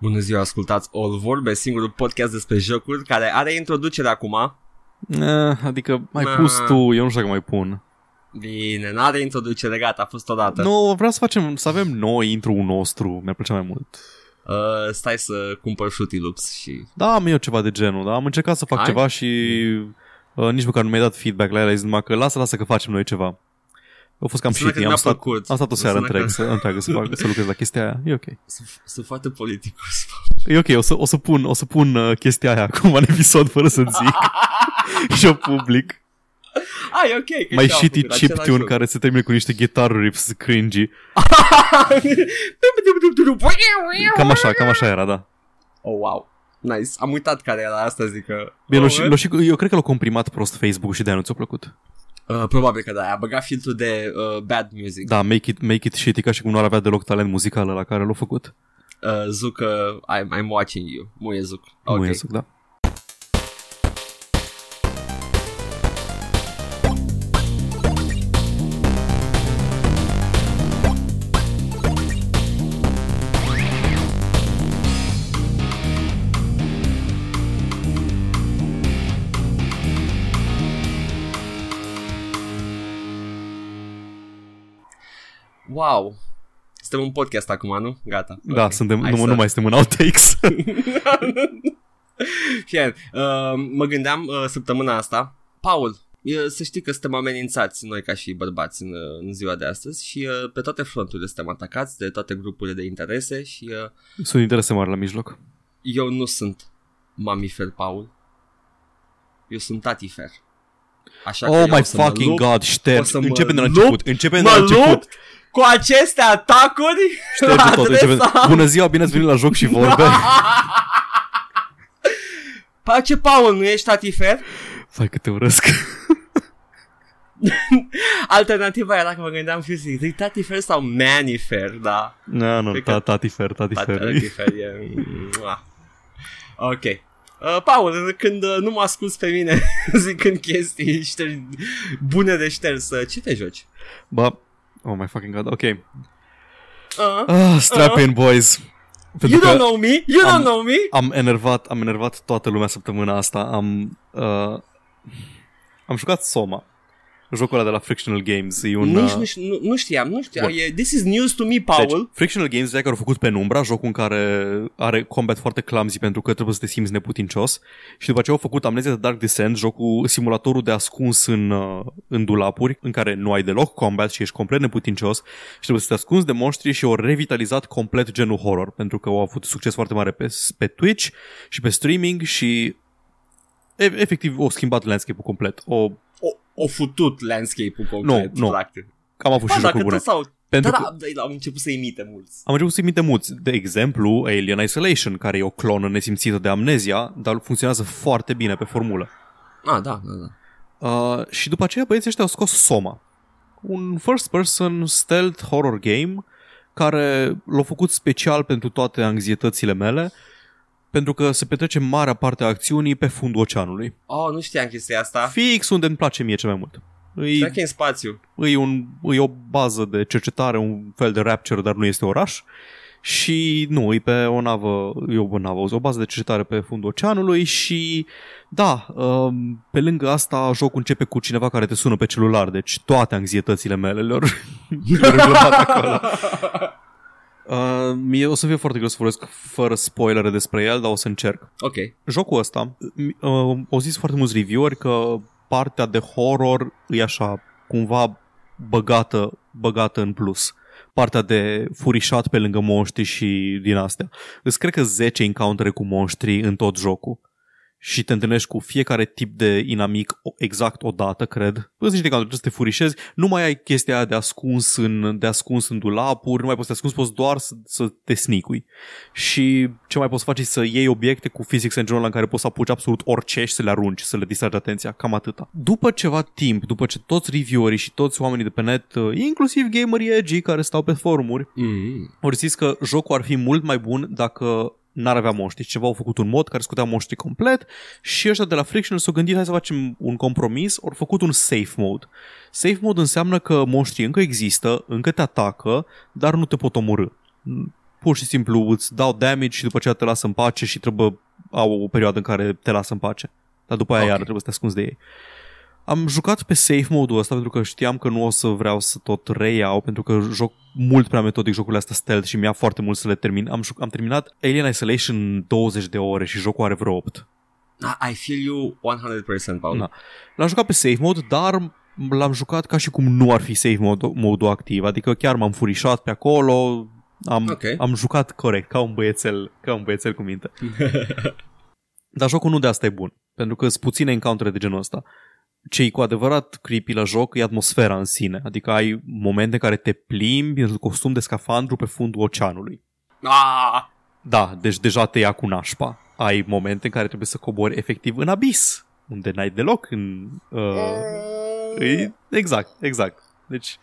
Bună ziua, ascultați All Vorbe, singurul podcast despre jocuri care are introducere acum. Eh, adică mai Na. pus tu, eu nu știu dacă mai pun. Bine, n-are introducere, gata, a fost odată. Nu, vreau să facem, să avem noi intro-ul nostru, mi-ar plăcea mai mult. Uh, stai să cumpăr Fruity Loops și... Da, am eu ceva de genul, da? Am încercat să fac Hai. ceva și uh, nici măcar nu mi-ai dat feedback la el, ai zis numai că lasă, lasă că facem noi ceva. A fost cam Sună că shitty, am mi-a stat, plăcut. am stat o seară Sună că- întreg, să, întreagă să, fac, să lucrez la chestia aia. E ok. Sunt, sunt foarte politicos. E ok, o să, o să pun, o să pun uh, chestia aia acum în episod fără să zic. și o public. Ah, e ok. că Mai și-au shitty făcut chiptune același care se termină cu niște guitar riffs cringy. lucru. Cam așa, cam așa era, da. Oh, wow. Nice. Am uitat care era asta, zic că... Bine, oh, l-o și, l-o și, eu cred că l-a comprimat prost Facebook și de-aia nu ți-a plăcut. Uh, probabil că da, a băgat filtrul de uh, bad music. Da, make it, make it shitty ca și cum nu ar avea deloc talent muzical la care l-a făcut. Uh, Zuc, uh, I'm, I'm watching you. Muie Zuc. Okay. Ok. Nu e să, da. Wow. Suntem un podcast acum, nu? Gata. Da, Ok. suntem, Hai nu, să- nu mai suntem în outtakes. Fie, uh, mă gândeam uh, săptămâna asta, Paul, uh, să știi că suntem amenințați noi ca și bărbați în, uh, în ziua de astăzi și uh, pe toate fronturile suntem atacați de toate grupurile de interese și uh, Sunt interese mari la mijloc. eu nu sunt mamifer, Paul. Eu sunt tatifer. Așa că Oh eu my o să mă fucking lupt, god, o șterg. să mă Începem de la lupt, început. Începem de la Mă început. Lupt cu aceste atacuri Șterge la tot. Începem. adresa Bună ziua, bine ați venit la joc și vorbe. Pace, Paul, nu ești tatifer? Fai că te urăsc. Alternativa era că mă gândeam fizic, zic tatifer sau manifer, da. Nu, nu, Cred că- ta- tati fer, tati fer. Tatifer e... Mua. Ok. Uh, Paul, când uh, nu mă asculti pe mine zicând chestii ștergi, bune de șters, uh, ce te joci? Ba, oh my fucking god, ok. Uh, Ah, strap in, boys. Pentru you don't că know me? You am- don't know me? am enervat, am enervat toată lumea săptămâna asta. Am, uh, am jucat Soma. Jocul ăla de la Frictional Games. E un, Nici uh, nu, ș- nu, nu știam, nu știam. Bun. E, this is news to me, Paul. Deci, Frictional Games, de care au făcut Penumbra, jocul în care are combat foarte clumsy pentru că trebuie să te simți neputincios. Și după ce au făcut Amnesia The Dark Descent, jocul, simulatorul de ascuns în, uh, în dulapuri, în care nu ai deloc combat și ești complet neputincios și trebuie să te ascunzi de monștri și au revitalizat complet genul horror, pentru că au avut succes foarte mare pe, pe Twitch și pe streaming și e- efectiv au schimbat landscape-ul complet. O, O, o futut landscape-ul complet, Nu, nu. practic. am avut Ba, și dacă jocuri bune. tot sau... Pentru da, că- da, da, au început să imite mulți. Am început să-i minte mulți. De exemplu, Alien Isolation, care e o clonă nesimțită de Amnesia, dar funcționează foarte bine pe formulă. Ah, da, da, da. Uh, și după aceea băieții ăștia au scos Soma. Un first-person stealth horror game care l-a făcut special pentru toate anxietățile mele, pentru că se petrece marea parte a acțiunii pe fundul oceanului. Oh, nu știam chestia asta. Fix unde îmi place mie cel mai mult. Cred E, că e în spațiu. e, un, e o bază de cercetare, un fel de rapture, dar nu este oraș. Și nu, e pe o navă, e o navă, o bază de cercetare pe fundul oceanului și da, um, pe lângă asta jocul începe cu cineva care te sună pe celular, deci toate anxietățile mele le-au le-au reglamat acolo. Uh, mie o să fie foarte greu să vorbesc fără spoilere despre el, dar o să încerc. Ok. Jocul ăsta, uh, au zis foarte mulți reviewer că partea de horror e așa, cumva băgată, băgată în plus. Partea de furișat pe lângă monștri și din astea. Îți cred că 10 encountere cu monștri în tot jocul. Și te întâlnești cu fiecare tip de inamic o- exact o dată, cred. Îți niște encountere, să te furișezi. Nu mai ai chestia aia de ascuns în, de ascuns în dulapuri, nu mai poți să te ascunzi, poți doar să, să te snicui. Și ce mai poți face e să iei obiecte cu physics în genul ăla în care poți să apuci absolut orice și să le arunci, să le distragi atenția, cam atâta. După ceva timp, după ce toți reviewerii și toți oamenii de pe net, uh, inclusiv gamerii edgy care stau pe forumuri, Mm. au zis că jocul ar fi mult mai bun dacă n-ar avea monștri. Ceva au făcut un mod care scotea monștri complet și ăștia de la Friction s-au gândit hai să facem un compromis, au făcut un safe mode. Safe mode înseamnă că monștrii încă există, încă te atacă, dar nu te pot omorâ. pur și simplu îți dau damage și după aceea te lasă în pace și trebuie au o perioadă în care te lasă în pace. Dar după aia okay. iar trebuie să te ascunzi de ei. Am jucat pe safe mode-ul ăsta pentru că știam că nu o să vreau să tot reiau pentru că joc mult prea metodic jocurile astea stealth și mi-a foarte mult să le termin. Am, am terminat Alien Isolation 20 de ore și jocul are vreo 8. I feel you 100%, Paul. Da. L-am jucat pe safe mode, dar l-am jucat ca și cum nu ar fi safe mode, mode activ, adică chiar m-am furișat pe acolo, am, okay. am jucat corect, ca un băiețel, ca un băiețel cu minte. Dar jocul nu de asta e bun, pentru că sunt puține encountere de genul ăsta. Ce e cu adevărat creepy la joc e atmosfera în sine, adică ai momente în care te plimbi în costum de scafandru pe fundul oceanului. Ah! Da, deci deja te ia cu nașpa. Ai momente în care trebuie să cobori efectiv în abis, unde n-ai deloc în... Uh, e, exact, exact. Deci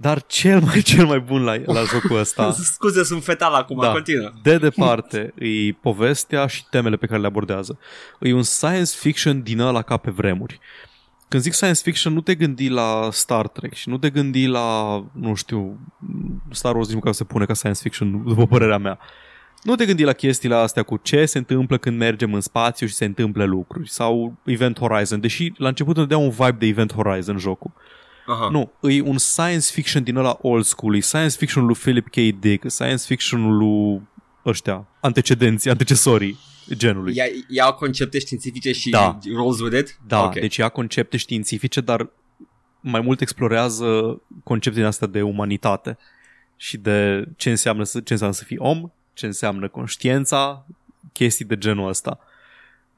dar cel mai, cel mai bun la, la jocul ăsta... Scuze, sunt fetal acum, da, continuă. De departe, e povestea și temele pe care le abordează. E un science fiction din ăla ca pe vremuri. Când zic science fiction, nu te gândi la Star Trek și nu te gândi la, nu știu, Star Wars nici măcar se pune ca science fiction, după părerea mea. Nu te gândi la chestiile astea cu ce se întâmplă când mergem în spațiu și se întâmplă lucruri sau Event Horizon, deși la început îmi dea un vibe de Event Horizon jocul. Aha. Nu, e un science fiction din ăla old school, e science fiction lui Philip K. Dick, science fiction lui ăștia, antecedenții, antecesorii genului. Ia, ia concepte științifice și da. rolls with it? Da, okay. deci ia concepte științifice, dar mai mult explorează conceptele astea de umanitate și de ce înseamnă să, ce înseamnă să fii om, ce înseamnă conștiința, chestii de genul ăsta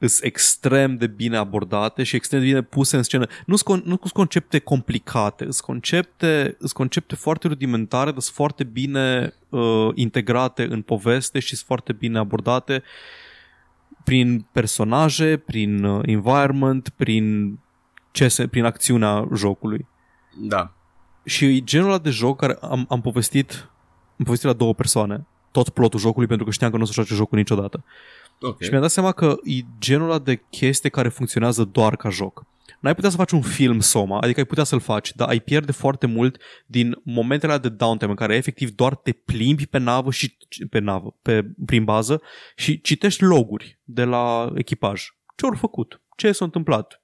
sunt extrem de bine abordate și extrem de bine puse în scenă. Nu sunt nu concepte complicate, sunt concepte, sunt concepte foarte rudimentare, dar sunt foarte bine uh, integrate în poveste și sunt foarte bine abordate prin personaje, prin uh, environment, prin, ce se, prin acțiunea jocului. Da. Și genul ăla de joc care am, am povestit am povestit la două persoane tot plotul jocului pentru că știam că nu o să joace jocul niciodată. Okay. Și mi-am dat seama că e genul ăla de chestie care funcționează doar ca joc. N-ai putea să faci un film Soma, adică ai putea să-l faci, dar ai pierde foarte mult din momentele de downtime în care efectiv doar te plimbi pe navă și pe navă, pe, prin bază și citești loguri de la echipaj. Ce au făcut? Ce s-a întâmplat?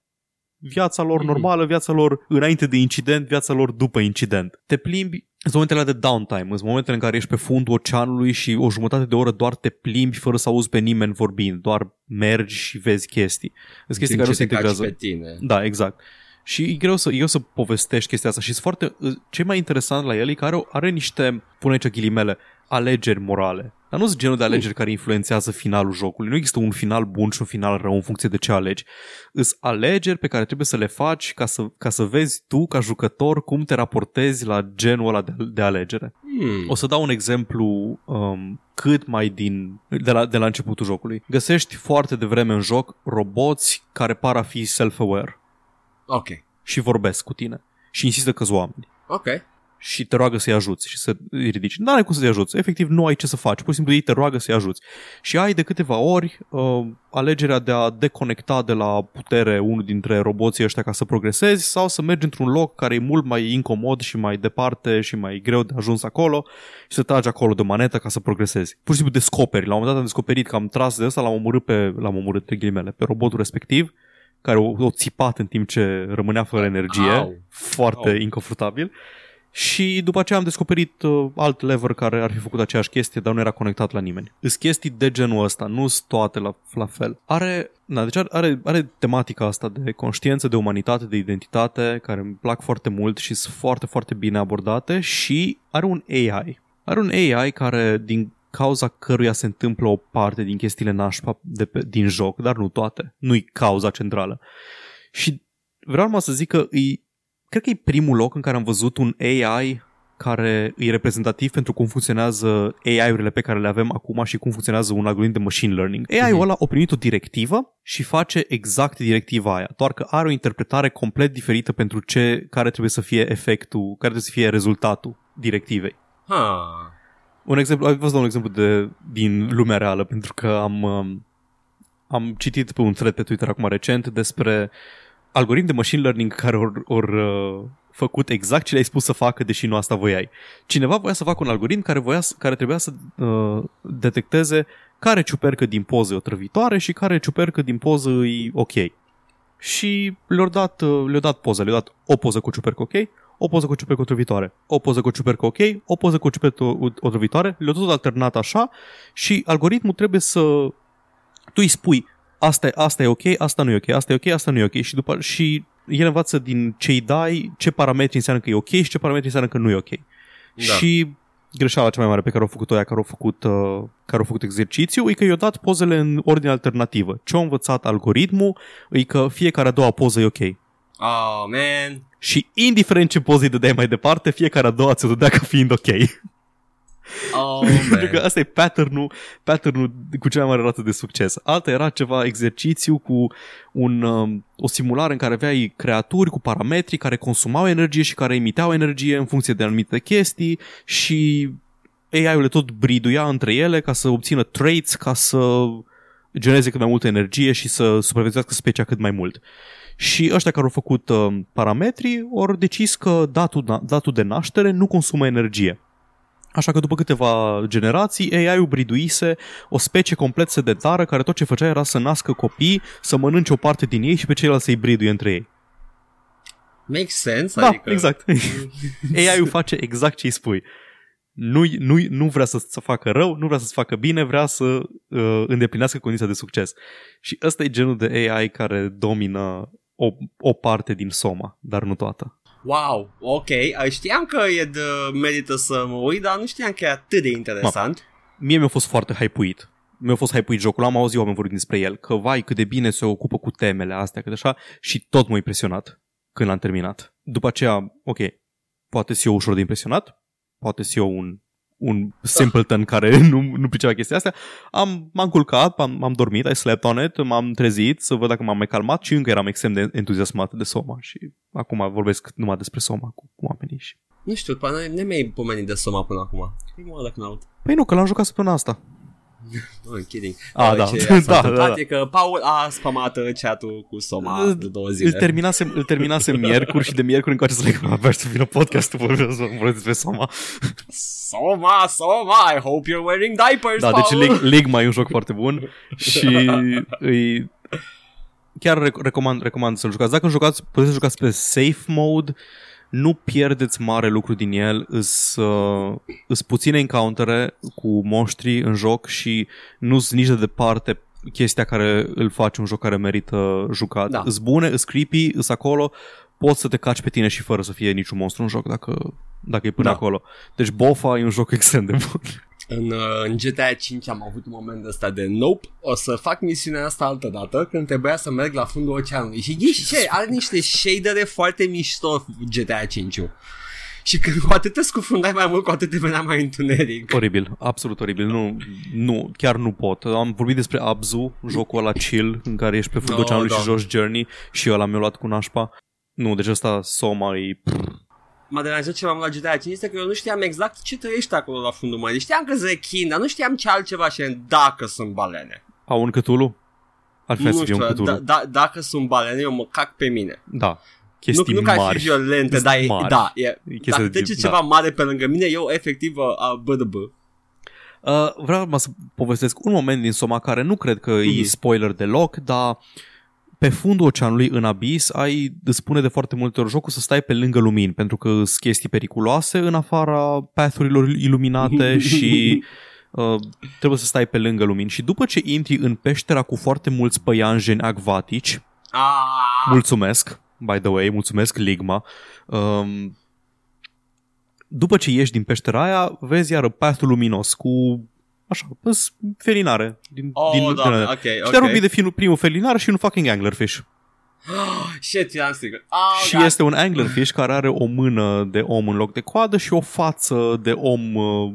Viața lor mhm. normală, viața lor înainte de incident, viața lor după incident. Te plimbi sunt momentele de downtime, sunt momentele în care ești pe fundul oceanului și o jumătate de oră doar te plimbi fără să auzi pe nimeni vorbind, doar mergi și vezi chestii. Sunt chestii care nu se integrează. Pe tine. Da, exact. Și e greu să, e greu să povestești chestia asta și foarte, ce mai interesant la el e că are, are niște, pune aici ghilimele, alegeri morale. Dar nu sunt genul de alegeri care influențează finalul jocului. Nu există un final bun și un final rău în funcție de ce alegi. Îs alegeri pe care trebuie să le faci ca să, ca să vezi tu, ca jucător, cum te raportezi la genul ăla de, de alegere. Hmm. O să dau un exemplu um, cât mai din de la, de la începutul jocului. Găsești foarte devreme în joc roboți care par a fi self-aware. Ok. Și vorbesc cu tine. Și insistă că oameni. Ok și te roagă să-i ajuți și să îi ridici. Nu ai cum să-i ajuți. Efectiv, nu ai ce să faci. Pur și simplu ei te roagă să-i ajuți. Și ai de câteva ori uh, alegerea de a deconecta de la putere unul dintre roboții ăștia ca să progresezi sau să mergi într-un loc care e mult mai incomod și mai departe și mai greu de ajuns acolo și să tragi acolo de manetă ca să progresezi. Pur și simplu descoperi. La un moment dat am descoperit că am tras de asta, l-am omorât pe, l-am omorât pe ghilimele, pe robotul respectiv care o, o țipat în timp ce rămânea fără energie, Au. foarte Au. inconfortabil. Și după aceea am descoperit uh, alt lever care ar fi făcut aceeași chestie, dar nu era conectat la nimeni. Sunt chestii de genul ăsta, nu sunt toate la, la fel. Are, na, deci are, are tematica asta de conștiință, de umanitate, de identitate, care îmi plac foarte mult și sunt foarte, foarte bine abordate și are un AI. Are un AI care, din cauza căruia se întâmplă o parte din chestiile nașpa de pe, din joc, dar nu toate. Nu-i cauza centrală. Și vreau să zic că îi cred că e primul loc în care am văzut un AI care e reprezentativ pentru cum funcționează AI-urile pe care le avem acum și cum funcționează un algoritm de machine learning. AI-ul ăla a primit o directivă și face exact directiva aia, doar că are o interpretare complet diferită pentru ce, care trebuie să fie efectul, care trebuie să fie rezultatul directivei. Ha. Un exemplu, vă dau un exemplu de, din lumea reală, pentru că am, um, am citit pe un thread pe Twitter acum recent despre uh, algoritmi de machine learning care or, or uh, făcut exact ce le-ai spus să facă, deși nu asta voiai. Cineva voia să facă un algoritm care, voia, să- care trebuia să uh, detecteze care ciupercă din poză e otrăvitoare și care ciupercă din poză e ok. Și le-au dat, uh, le-au dat poza, le-au dat o poză cu ciupercă ok, o poză cu ciupercă otrăvitoare, o poză cu ciupercă ok, o poză cu ciupercă otrăvitoare, le-au tot alternat așa și algoritmul trebuie să tu îi spui asta, e- asta e ok, asta nu e ok, asta e ok, asta nu e ok și, după, și el învață din ce îi dai ce parametri înseamnă că e ok și ce parametri înseamnă că nu e ok. Da. Și greșeala cea mai mare pe care au făcut-o aia care au făcut, uh, care au făcut exercițiu e că i-au dat pozele în ordine alternativă. Ce a învățat algoritmul e că fiecare a doua poză e ok. Oh, man. Și indiferent ce poză îi dădeai mai departe, fiecare a doua ți-o dădea ca fiind ok. Oh, Pentru că man. asta e pattern-ul, pattern-ul cu cea mai mare rată de succes. Alta era ceva exercițiu cu un, um, o simulare în care aveai creaturi cu parametri care consumau energie și care emiteau energie în funcție de anumite chestii și AI-ul le tot briduia între ele ca să obțină traits, ca să genereze cât mai multă energie și să supraviețuiască specia cât mai mult. Și ăștia care au făcut uh, parametrii au decis că datul, datul de naștere nu consumă energie. Așa că după câteva generații, AI-ul briduise o specie complet sedentară care tot ce făcea era să nască copii, să mănânce o parte din ei și pe ceilalți să-i briduie între ei. Makes sense, Da, adică... exact. AI-ul face exact ce îi spui. Nu, nu, nu vrea să, să facă rău, nu vrea să-ți facă bine, vrea să uh, îndeplinească condiția de succes. Și ăsta e genul de AI care domină o, o parte din Soma, dar nu toată. Wow, ok, uh, știam că e de merită să mă uit, dar nu știam că e atât de interesant. Mie mi-a fost foarte hypuit. Mi-a fost hypuit jocul, am auzit oameni vorbind despre el, că vai cât de bine se ocupă cu temele astea, cât așa, și tot m-a impresionat când l-am terminat. După aceea, ok, poate să eu ușor de impresionat, poate să eu un, un simpleton care nu, nu pricea chestia astea, am, m-am culcat, am, am dormit, I slept on it, m-am trezit să văd dacă m-am mai calmat și încă eram extrem de entuziasmat de Soma și acum vorbesc numai despre Soma cu, cu oamenii și... Nu știu, până ne mi-ai pomenit de Soma până acum. Prima oară când aud. Păi nu, că l-am jucat săptămâna asta. Oh, kidding. Ah, Uh, da. Ce Da, s-a da, întâmplat da. e că Paul a spamat uh, chat-ul cu Soma de două Îl zile. terminasem, îl terminasem miercuri și de miercuri încoace să le abia să vină podcastul vorbesc vorbesc despre Soma. Soma, Soma, I hope you're wearing diapers, Da, Paul. deci League, League e un joc foarte bun și îi, chiar rec- recomand, recomand să-l jucați. Dacă îl jucați, puteți să jucați pe safe mode, nu pierdeți mare lucru din el, îs, uh, îs puține encountere cu monștri în joc și nu sunt nici de departe chestia care îl face un joc care merită jucat. Da. Îs bune, îs creepy, îs acolo, poți să te caci pe tine și fără să fie niciun monstru în joc dacă, dacă e până Da. acolo. Deci Bofa e un joc extrem de bun. În, uh, în GTA 5 am avut un moment ăsta de nope, o să fac misiunea asta altă dată când trebuia să merg la fundul oceanului. Și ghiși ce? Are niște shadere foarte mișto GTA 5 Și când cu atât te scufundai mai mult, cu atât devenea mai întuneric. Oribil, absolut oribil. Nu, nu, chiar nu pot. Am vorbit despre Abzu, jocul ăla chill, în care ești pe fundul Oh, oceanului da. și joci Journey și ăla mi-a luat cu nașpa. Nu, deci ăsta Soma e... M-a deranjat ceva mult la GTA 5 este că eu nu știam exact ce trăiește acolo la fundul mării. Știam că sunt rechin, dar nu știam ce altceva și dacă sunt balene. Au un Cthulhu? Ar fi nu să fie un știu, Cthulhu. da, da, dacă sunt balene, eu mă cac pe mine. da. Chestii nu, nu că ar fi mari. violente, dar e, Mari. da, e, chestii dacă de trece tip- ceva mare pe lângă mine, eu efectiv uh, uh, BDB. Uh, vreau mă să povestesc un moment din Soma care nu cred că e Mhm. spoiler deloc, dar pe fundul oceanului în abis ai îți spune de foarte multe ori jocul să stai pe lângă lumini pentru că sunt chestii periculoase în afara pathurilor iluminate și uh, trebuie să stai pe lângă lumini și după ce intri în peștera cu foarte mulți păianjeni acvatici Ah, Mulțumesc, by the way, mulțumesc Ligma. Um, după ce ieși din peștera aia, vezi iară pathul luminos cu așa, îs felinare. Din, oh, din, da, din, ok, Și ok. te-a vorbit de finul, primul felinar și un fucking anglerfish. Shit, eram sigur. Oh, și God. este un anglerfish care are o mână de om în loc de coadă și o față de om uh,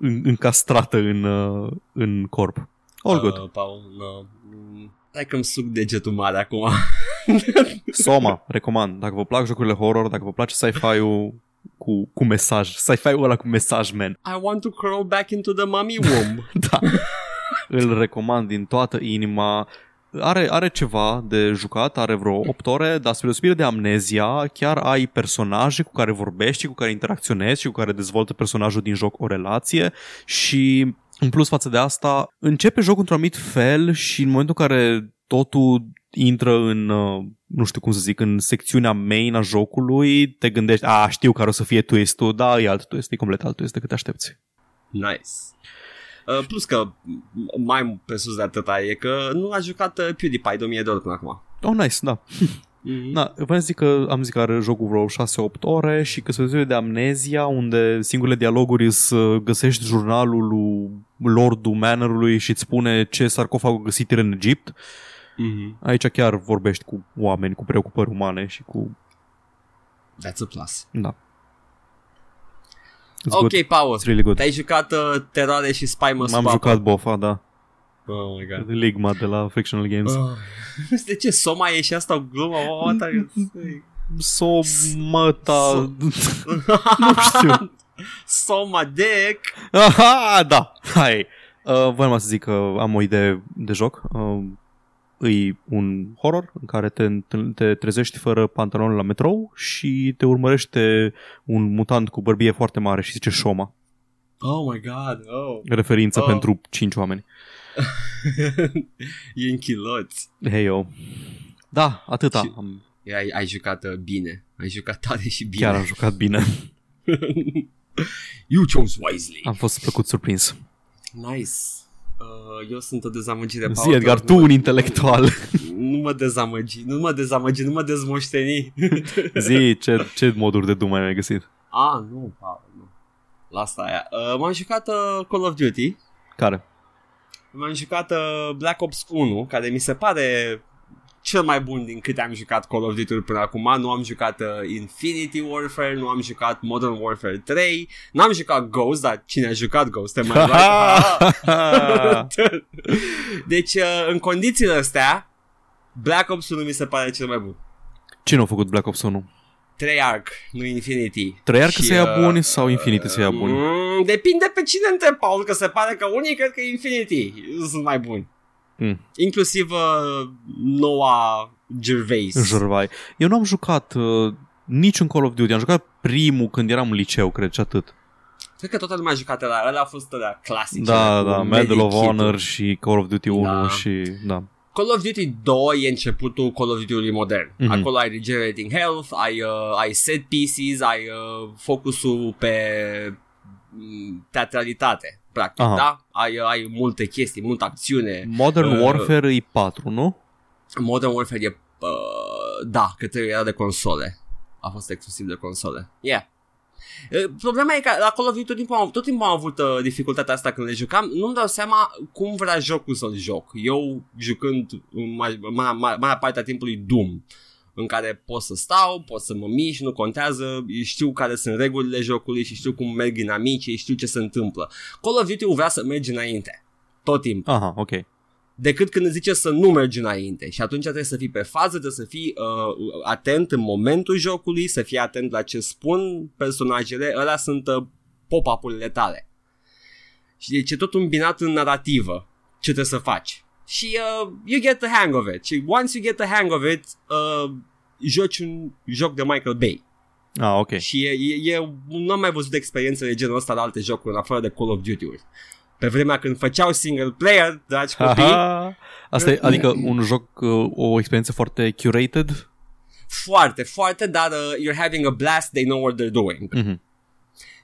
în- încastrată în, uh, în corp. All good. Uh, Paul, no. Mm, Hai că-mi suc degetul mare acum. Soma, recomand. Dacă vă plac jocurile horror, dacă vă place sci-fi-ul cu, cu mesaj, sci-fi-ul ăla cu mesaj, man. I want to crawl back into the mummy womb. Da. Îl recomand din toată inima. are, are ceva de jucat, are vreo 8 ore, dar spre deosebire de amnezia, chiar ai personaje cu care vorbești, cu care interacționezi și cu care dezvoltă personajul din joc o relație și în plus față de asta, începe jocul într-un anumit fel și în momentul în care totul intră în, uh, nu știu cum să zic, în secțiunea main a jocului, te gândești, a, știu care o să fie twist-ul, da, e alt twist, e complet alt twist decât te aștepți. Nice. Uh, plus că mai pe sus de atâta e că nu a jucat uh, PewDiePie 2000 de ori până acum. Oh, nice, da. Mm-hmm. Da, vreau să zic că am zis că are jocul vreo 6-8 ore și că se de amnezia unde singurele dialoguri să găsești jurnalul lui Lordul Manorului și îți spune ce sarcofag a găsit el în Egipt. Mm-hmm. Aici chiar vorbești cu oameni, cu preocupări umane și cu... That's a plus. Da. It's ok, good. Paul. It's really good. Te-ai jucat uh, Teroare și Spy Must M-am Pop. jucat bofa, da. Oh my god. Ligma de la Frictional Games. Uh, de ce Soma e și asta o glumă? What are you saying? Somăta... So- nu știu. Soma dick. Aha, da, hai. Uh, voiam să zic că am o idee de joc. Uh, e un horror în care te, te trezești fără pantaloni la metrou și te urmărește un mutant cu bărbie foarte mare și zice Shoma. Oh my god. Oh. Referință Oh. pentru cinci oameni. e în chiloți. Hei eu. Da, atâta. Și- Am, Ai, ai jucat uh, bine. Ai jucat tare și bine. chiar am jucat bine. You chose wisely. Am fost plăcut surprins. Nice. Uh, eu sunt o dezamăgire. Zi, Paul, Edgar, nu tu mă- un intelectual. Nu mă dezamăgi, nu mă dezamăgi, nu mă dezmoșteni. Zi, ce, ce moduri de Doom ai găsit? ah, nu, Paul, nu. La asta aia. Uh, m-am jucat uh, Call of Duty. Care? M-am jucat uh, Black Ops 1, care mi se pare cel mai bun din câte am jucat Call of Duty până acum. Nu am jucat uh, Infinity Warfare, nu am jucat Modern Warfare 3, nu am jucat Ghost, dar cine a jucat Ghost? Am I right? deci, uh, în condițiile astea, Black Ops 1 mi se pare cel mai bun. Cine a făcut Black Ops 1? Treyarch, nu Infinity. Treyarch Și, să ia uh, buni sau Infinity să ia buni? Mm, depinde pe cine întreb, Paul, că se pare că unii cred că Infinity sunt mai buni. Mm. Inclusiv uh, noua Gervais. Jurvai. Eu nu am jucat uh, niciun Call of Duty. Am jucat primul când eram în liceu, cred, și atât. Cred că toată lumea a jucat ăla. Ăla a fost ăla clasic. Da, da, Medal of Honor. Honor și Call of Duty 1 Da. și... Da. Call of Duty 2 e începutul Call of Duty-ului modern. Mhm. Mm-hmm. Acolo ai regenerating health, ai, uh, ai set pieces, ai uh, focusul pe mm, teatralitate, practic, Aha. da? Ai, uh, ai multe chestii, multă acțiune. Modern Uh, Warfare e 4, nu? Modern Warfare e, uh, da, că trebuie era de console. A fost exclusiv de console. Yeah. Uh, Problema e că la Call of Duty tot timpul am, tot timpul am avut uh, dificultatea asta când le jucam. Nu-mi dau seama cum vrea jocul să-l joc. Eu jucând în mai, mai, mai, mai parte a timpului Doom în care pot să stau, pot să mă mișc, nu contează, știu care sunt regulile jocului și știu cum merg inamicii, știu ce se întâmplă. Call of Duty vrea să mergi înainte, tot timpul Aha, ok. decât când îți zice să nu mergi înainte și atunci trebuie să fii pe fază, trebuie să fii uh, atent în momentul jocului, să fii atent la ce spun personajele, ăla sunt uh, pop-up-urile tale. Și deci e tot îmbinat în narrativă ce trebuie să faci. Și uh, you get the hang of it. Și once you get the hang of it, uh, joci un joc de Michael Bay. Ah, ok. Și e, e, e, nu am mai văzut experiențe de genul ăsta la alte jocuri, în afară de Call of Duty-uri. Pe vremea când făceau single player, dragi copii, Aha. Asta e, adică un joc, uh, o experiență foarte curated? foarte, foarte, dar uh, you're having a blast, they know what they're doing. Mhm.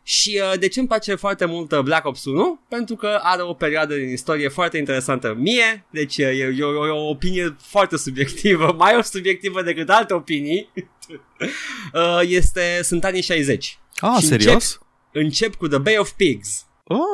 Și uh, de ce îmi place foarte mult uh, Black Ops 1? Pentru că are o perioadă din istorie foarte interesantă mie, deci uh, e, e, o- e o opinie foarte subiectivă, mai subiectivă decât alte opinii. uh, este, sunt anii 60. Ah, Și serios? Încep cu The Bay of Pigs.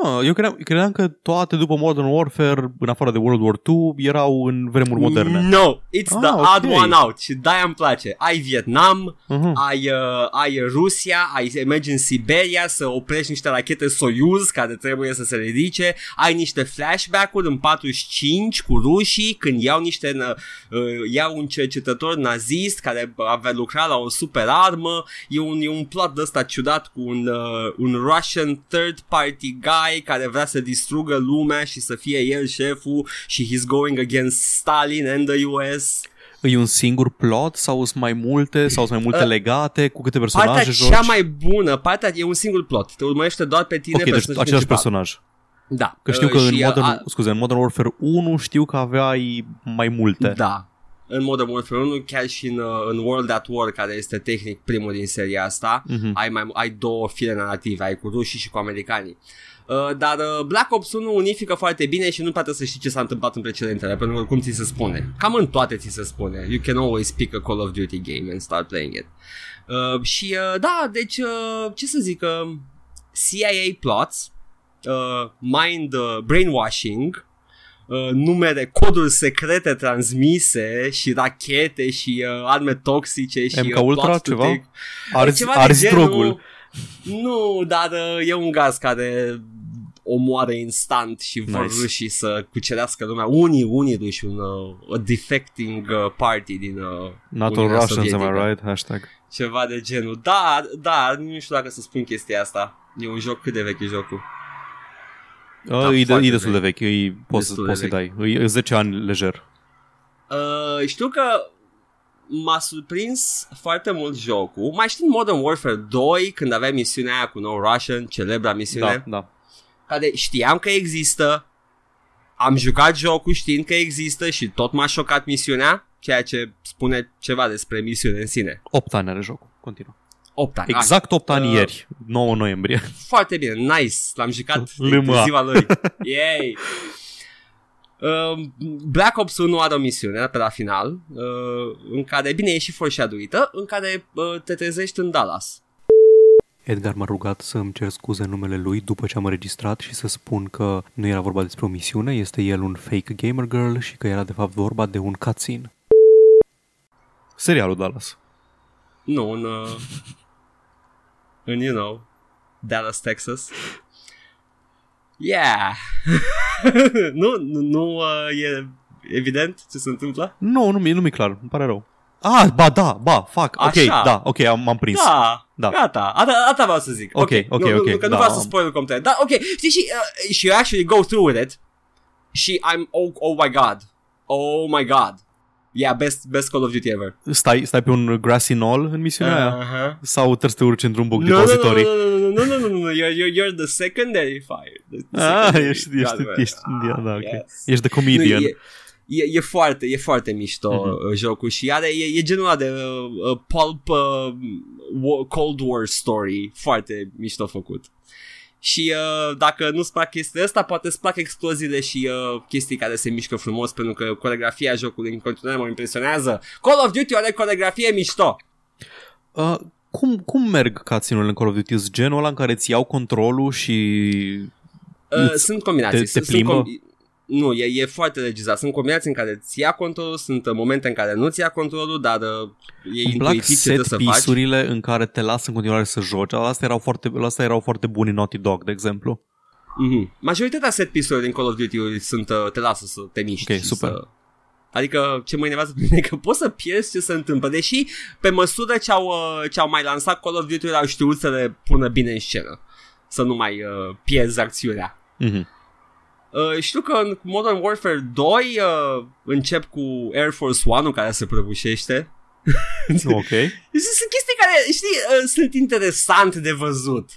Ah, eu credeam, credeam că toate după Modern Warfare, în afară de World War II, erau în vremuri moderne. No, it's Ah, the ok. odd one out și de-aia îmi place. Ai Vietnam, Mhm. ai, uh, ai Rusia, ai mergi în Siberia să oprești niște rachete Soyuz care trebuie să se ridice, ai niște flashback-uri în 45 cu rușii când iau niște uh, iau un cercetător nazist care avea lucrat la o super armă, e un, e un plot de ăsta ciudat cu un, uh, un Russian third party guy care vrea să distrugă lumea și să fie el șeful și he's going against Stalin and the US. E un singur plot sau sunt mai multe sau sunt mai multe Uh, legate cu câte personaje Partea joci? cea mai bună, partea e un singur plot. Te urmărește doar pe tine, Ok, deci personajul același principal. personaj. Da. Că știu Uh, că în și, Modern, a- scuze, în Modern Warfare 1 știu că aveai mai multe. Da. În Modern Warfare 1, chiar și în, uh, în World at War, care este tehnic primul din seria asta, Mhm. ai, mai, ai două file narrative, ai cu rușii și cu americanii. Uh, dar uh, Black Ops 1 unifică foarte bine și nu poate să știi ce s-a întâmplat în precedentele, pentru că oricum ți se spune. Cam în toate ți se spune. You can always pick a Call of Duty game and start playing it. Uh, și uh, da, deci, uh, ce să zic, uh, CIA plots, uh, mind uh, brainwashing, uh, numere, coduri secrete transmise și rachete și uh, arme toxice și MK uh, Ultra, plots to ceva? take- Arzi, ceva de arzi genul- drogul. Nu, dar uh, e un gaz care omoară instant și vor Nice. rușii să cucerească lumea. Unii, unii ruși, un uh, a defecting uh, party din uh, Not all Uniunea Russians, am Sovietică. I right? Hashtag. Ceva de genul. Da, da, nu știu dacă să spun chestia asta. E un joc cât de vechi e jocul. Da, Da, e, de, foarte e destul de vechi. vechi, e, poți, Destul de poți să-i vechi. dai. E, e 10 ani lejer. Uh, știu că m-a surprins foarte mult jocul. Mai știi în Modern Warfare 2 când avea misiunea aia cu No Russian, celebra misiune? Da, da. Care știam că există, am jucat jocul știind că există și tot m-a șocat misiunea, ceea ce spune ceva despre misiune în sine. 8 ani are jocul. Continuă. 8 ani. Exact 8 ani Uh, ieri, 9 noiembrie. Ah, foarte bine, nice. L-am jucat Lâmă. de ziua lui. Yay! Um, Black Ops 1 are o misiune pe la final uh, în care, bine, e și foreshadow-ită, în care uh, te trezești în Dallas. Edgar m-a rugat să îmi cer scuze în numele lui după ce am înregistrat și să spun că nu era vorba despre o misiune, este el un fake gamer girl și că era de fapt vorba de un cutscene. Serialul Dallas. Nu, în, uh, în, you know, Dallas, Texas. Yeah! nu, nu, nu uh, e evident ce se întâmplă? Nu, nu, mi- nu mi-e clar, îmi pare rău. Ah, ba da, ba, fac, ok, Așa. da, ok, am, m-am prins. Da, Da. gata, asta, asta vreau să zic. Ok, ok, nu, ok, Nu, că nu da. vreau să spoil complet. Da, ok, știi și, uh, și you actually go through with it și I'm, oh, oh my god, oh my god. Yeah, best, best Call of Duty ever. Stai, stai pe un grassy knoll în misiunea aia? Uh-huh. Sau trebuie să te urci într-un buc No, no, no, depozitorii? no, no, no, no, no, no, no, you're, you're, you're the secondary fire. The Ah, secondary ești, ești, gunman. ești, da, da, ok. yes. Ești de Nu, comedian. e, e, e, foarte, e foarte mișto Mhm. uh, jocul și are, e, e genul ăla de uh, uh, pulp uh, wa- Cold War story, foarte mișto făcut. Și uh, dacă nu-ți plac chestiile astea, poate îți plac exploziile și uh, chestii care se mișcă frumos, pentru că coregrafia jocului în continuare mă impresionează. Call of Duty are coregrafie mișto. Uh, cum, cum merg cutscene în Call of Duty? Sunt genul ăla în care îți iau controlul și... Uh, Îți- sunt combinații. te- te Sunt- plimbă? Sunt nu, e, e foarte regizat. Sunt combinații în care îți ia controlul, sunt uh, momente în care nu-ți ia controlul, dar uh, e Îmi plac intuitiv ce trebuie set să faci. pisurile în care te lasă în continuare să joci. Asta erau foarte, asta erau foarte buni în Naughty Dog, de exemplu. Mm-hmm. Majoritatea set pisurilor din Call of Duty sunt, uh, te lasă să te miști. Ok, și super. Să... Adică ce mă enervează pe mine e că poți să pierzi ce se întâmplă. Deși pe măsură ce au, uh, ce au mai lansat Call of Duty au știut să le pună bine în scenă. Să nu mai uh, pierzi acțiunea. Mhm. Uh, știu că în Modern Warfare 2 uh, încep cu Air Force One-ul care se prăbușește. Ok. Sunt chestii care, știi, uh, sunt interesant de văzut.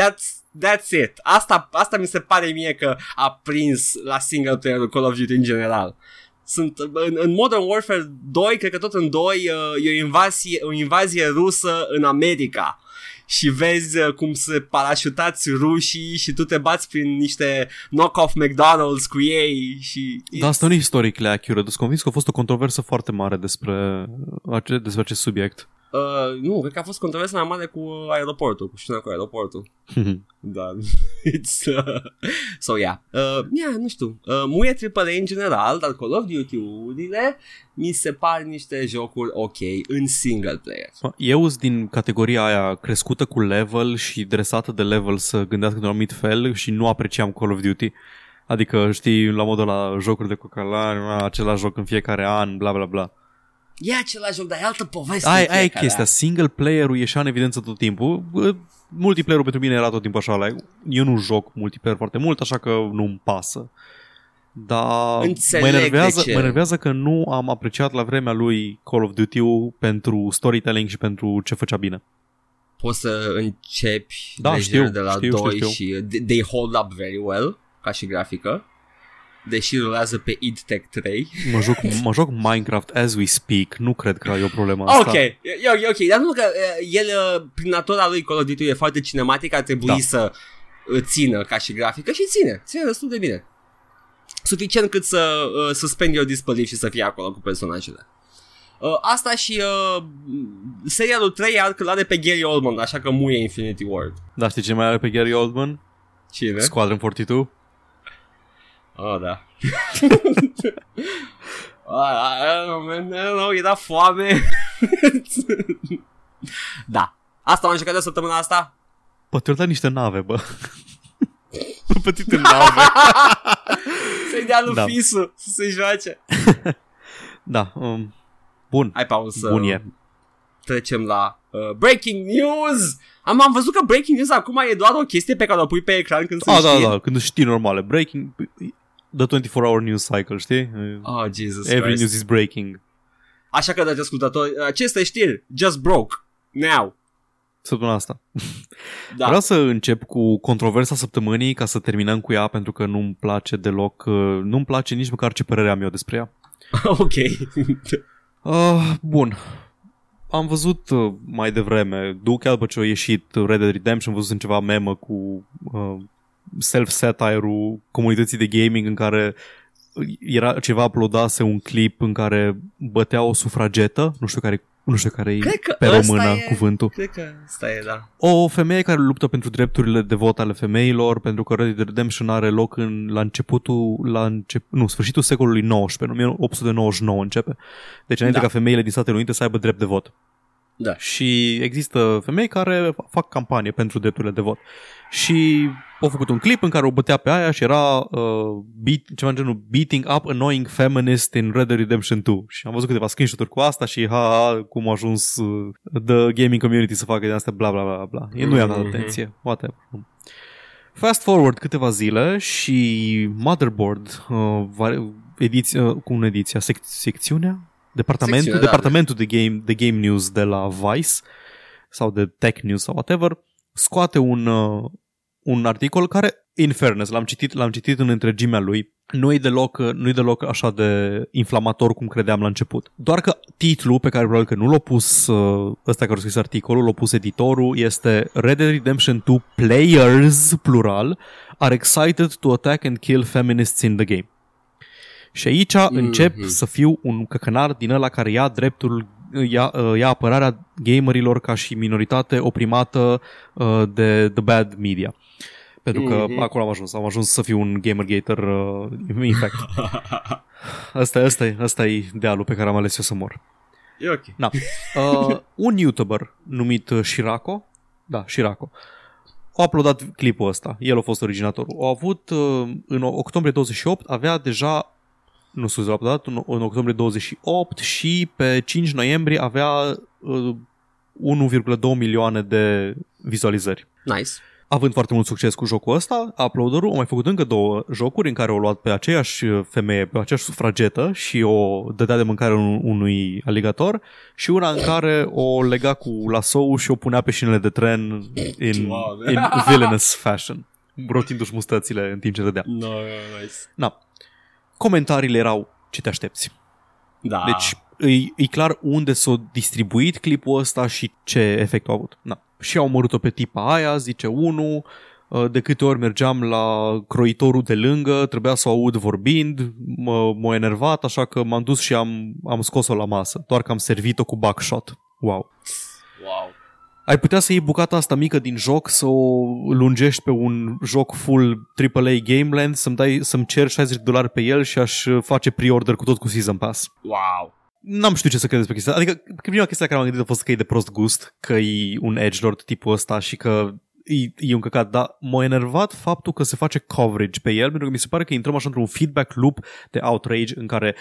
That's, that's it. Asta, asta mi se pare mie că a prins la single player Call of Duty în general. Sunt în, în Modern Warfare 2, cred că tot în 2 uh, e o invazie, o invazie rusă în America. Și vezi uh, cum se parașutați rușii și tu te bați prin niște knock-off McDonald's cu ei și... Dar asta nu e istorically accurate. Sunt convins că a fost o controversă foarte mare despre, ace- despre acest subiect. Uh, nu, cred că a fost controversa mai mare cu uh, aeroportul, cu știunea cu aeroportul. Da, it's, uh, so yeah, uh, yeah, nu știu, uh, muie AAA în general, dar Call of Duty-urile mi se par niște jocuri ok în single player. Eu sunt din categoria aia crescută cu level și dresată de level să gândească de un anumit fel și nu apreciam Call of Duty. Adică, știi, la modul la jocuri de cocalari, același joc în fiecare an, bla bla bla. E același joc, dar e altă poveste. Ai, în ai fiecare chestia, single player-ul ieșea în evidență tot timpul. Bă, Multiplayer-ul pentru mine era tot timpul așa, like, eu nu joc multiplayer foarte mult, așa că nu-mi pasă. Dar Înțeleg mă de enervează, ce. mă enervează că nu am apreciat la vremea lui Call of Duty-ul pentru storytelling și pentru ce făcea bine. Poți să începi Da, lejer știu, de la știu, 2 știu, și uh, they hold up very well ca și grafică. Deși rulează pe id Tech 3. Mă joc, mă joc Minecraft as we speak, nu cred că e o problemă asta. Ok, e, e ok, dar nu că uh, el, uh, prin natura lui Call of Duty e foarte cinematic, ar trebui Da. să uh, țină ca și grafică și ține, ține destul de bine. Suficient cât să uh, suspend your disbelief și să fie acolo cu personajele. Uh, asta și uh, serialul 3 ar are pe Gary Oldman, așa că muie Infinity Ward. Da, știi ce mai are pe Gary Oldman? Cine? Squadron 42. Oh, da. Ah, I don't know, man. I don't know, era foame. da. Asta am jucat de săptămâna asta. Poate ori da niște nave, bă. Pătit în nave. Să-i dea lui Da. Fisu să se joace. Da, um, bun. Hai, Paul, să Bun e. trecem la uh, Breaking News. Am, am văzut că Breaking News acum e doar o chestie pe care o pui pe ecran când Ah, se da, știe. da, când știi normale. Breaking, the 24-hour news cycle, știi? Oh, Jesus Every Christ. news is breaking. Așa că, dragi ascultători, aceste știri, just broke, now. Săptămâna asta. Da. Vreau să încep cu controversa săptămânii ca să terminăm cu ea pentru că nu-mi place deloc, uh, nu-mi place nici măcar ce părere am eu despre ea. ok. Uh, bun. Am văzut uh, mai devreme, du chiar după ce a ieșit Red Dead Redemption, am văzut în ceva memă cu uh, self-satire-ul comunității de gaming în care era ceva uploadase un clip în care bătea o sufragetă, nu știu care nu știu care e Cred că pe ăsta română e- cuvântul. Cred că asta e, da. O femeie care luptă pentru drepturile de vot ale femeilor, pentru că Red Dead Redemption are loc în, la începutul, la încep, nu, sfârșitul secolului XIX, în 1899 începe. Deci înainte Da. ca femeile din Statele Unite să aibă drept de vot. Da. Și există femei care fac campanie pentru drepturile de vot. Și au făcut un clip în care o bătea pe aia și era uh, beat, ceva în genul Beating up annoying feminist in Red Dead Redemption 2. Și am văzut câteva screenshot-uri cu asta și ha, ha cum a ajuns uh, the gaming community să facă din astea bla bla bla bla. E nu i-a dat Mhm. atenție. Whatever. Fast forward câteva zile și Motherboard, uh, va- ediția, uh, cum ediția, sec- secțiunea? Departamentul, Secțiunea, da. departamentul de, game, de Game News de la Vice sau de Tech News sau whatever, scoate un, uh, un articol care, in fairness, l-am citit, l-am citit în întregimea lui, nu e deloc, nu e deloc așa de inflamator cum credeam la început. Doar că titlul pe care probabil că nu l-a pus uh, ăsta care a scris articolul, l-a pus editorul, este Red Dead Redemption 2 players, plural, are excited to attack and kill feminists in the game. Și aici mm-hmm. încep să fiu un căcănar din ăla care ia dreptul, ia, uh, ia apărarea gamerilor ca și minoritate oprimată uh, de the bad media. Pentru că Mhm. acolo am ajuns. Am ajuns să fiu un gamergater uh, in fact. Asta, asta, e, asta e idealul pe care am ales eu să mor. E ok. Na. Uh, un YouTuber numit uh, Shirako, da, Shirako, a uploadat clipul ăsta. El a fost originatorul. A avut uh, în octombrie 28, avea deja nu scuze, l-a uploadat în, în octombrie 28 și pe 5 noiembrie avea uh, 1,2 milioane de vizualizări. Nice. Având foarte mult succes cu jocul ăsta, uploaderul a mai făcut încă două jocuri în care au luat pe aceeași femeie, pe aceeași sufragetă și o dădea de mâncare un- unui aligator și una în care o lega cu lasou și o punea pe șinele de tren in, Doamne. in villainous fashion, rotindu-și mustățile în timp ce dădea. No, nice. Na. Comentariile erau ce te aștepți. Da. Deci e, e clar unde s-a distribuit clipul ăsta și ce efect a avut. Na. Și au omorât-o pe tipa aia, zice unul, uh, de câte ori mergeam la croitorul de lângă, trebuia să o aud vorbind, mă, m-a enervat, așa că m-am dus și am, am scos-o la masă, doar că am servit-o cu buckshot. Wow. Wow. Ai putea să iei bucata asta mică din joc, să o lungești pe un joc full AAA Game Land, să-mi, dai, să-mi cer 60 de dolari pe el și aș uh, face pre-order cu tot cu Season Pass Wow. n-am știut ce să cred despre chestia asta. Adică prima chestie la care m-am gândit a fost că e de prost gust, că e un edgelord tipul ăsta și că e, e un căcat, dar m-a enervat faptul că se face coverage pe el, pentru că mi se pare că intrăm așa într-un feedback loop de outrage în care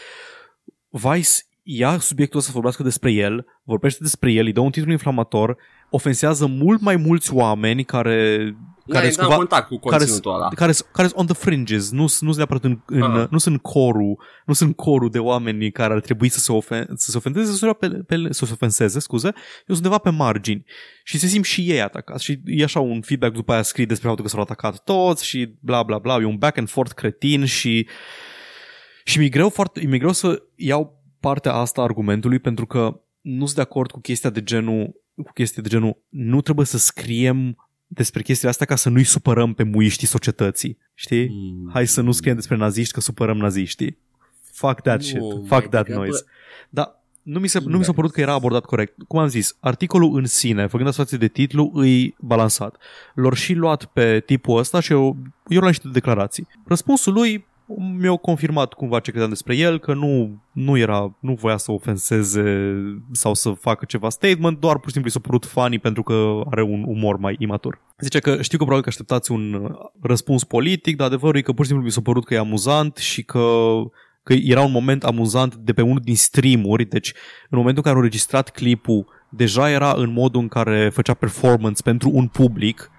Vice ia subiectul ăsta să vorbească despre el, vorbește despre el, îi dă un titlu inflamator, ofensează mult mai mulți oameni care care sunt contact cu conținutul ăla. Care, care sunt on the fringes, nu, nu sunt neapărat în, în uh-huh. nu sunt corul, nu sunt corul de oameni care ar trebui să se, ofen, să se ofendeze, să se, pe, pe, să se ofenseze, scuze, eu sunt undeva pe margini și se simt și ei atacați și e așa un feedback după aia scris despre faptul că s-au atacat toți și bla bla bla, e un back and forth cretin și și mi-e greu, foarte, mi-e greu să iau partea asta a argumentului pentru că nu sunt de acord cu chestia de genul cu chestii de genul nu trebuie să scriem despre chestia asta ca să nu-i supărăm pe muiștii societății. Știi? Mm. Hai să nu scriem despre naziști că supărăm naziștii. Fuck that no, shit. Fuck that noise. Dar nu mi, se, nu mi s-a părut că era abordat corect. Cum am zis, articolul în sine, făcând față de titlu, îi balansat. L-or și luat pe tipul ăsta și eu, eu la niște declarații. Răspunsul lui mi-au confirmat cumva ce credeam despre el, că nu, nu era, nu voia să ofenseze sau să facă ceva statement, doar pur și simplu s-a părut funny pentru că are un umor mai imatur. Zice că știu că probabil că așteptați un răspuns politic, dar adevărul e că pur și simplu mi s-a părut că e amuzant și că că era un moment amuzant de pe unul din streamuri, deci în momentul în care au registrat clipul, deja era în modul în care făcea performance pentru un public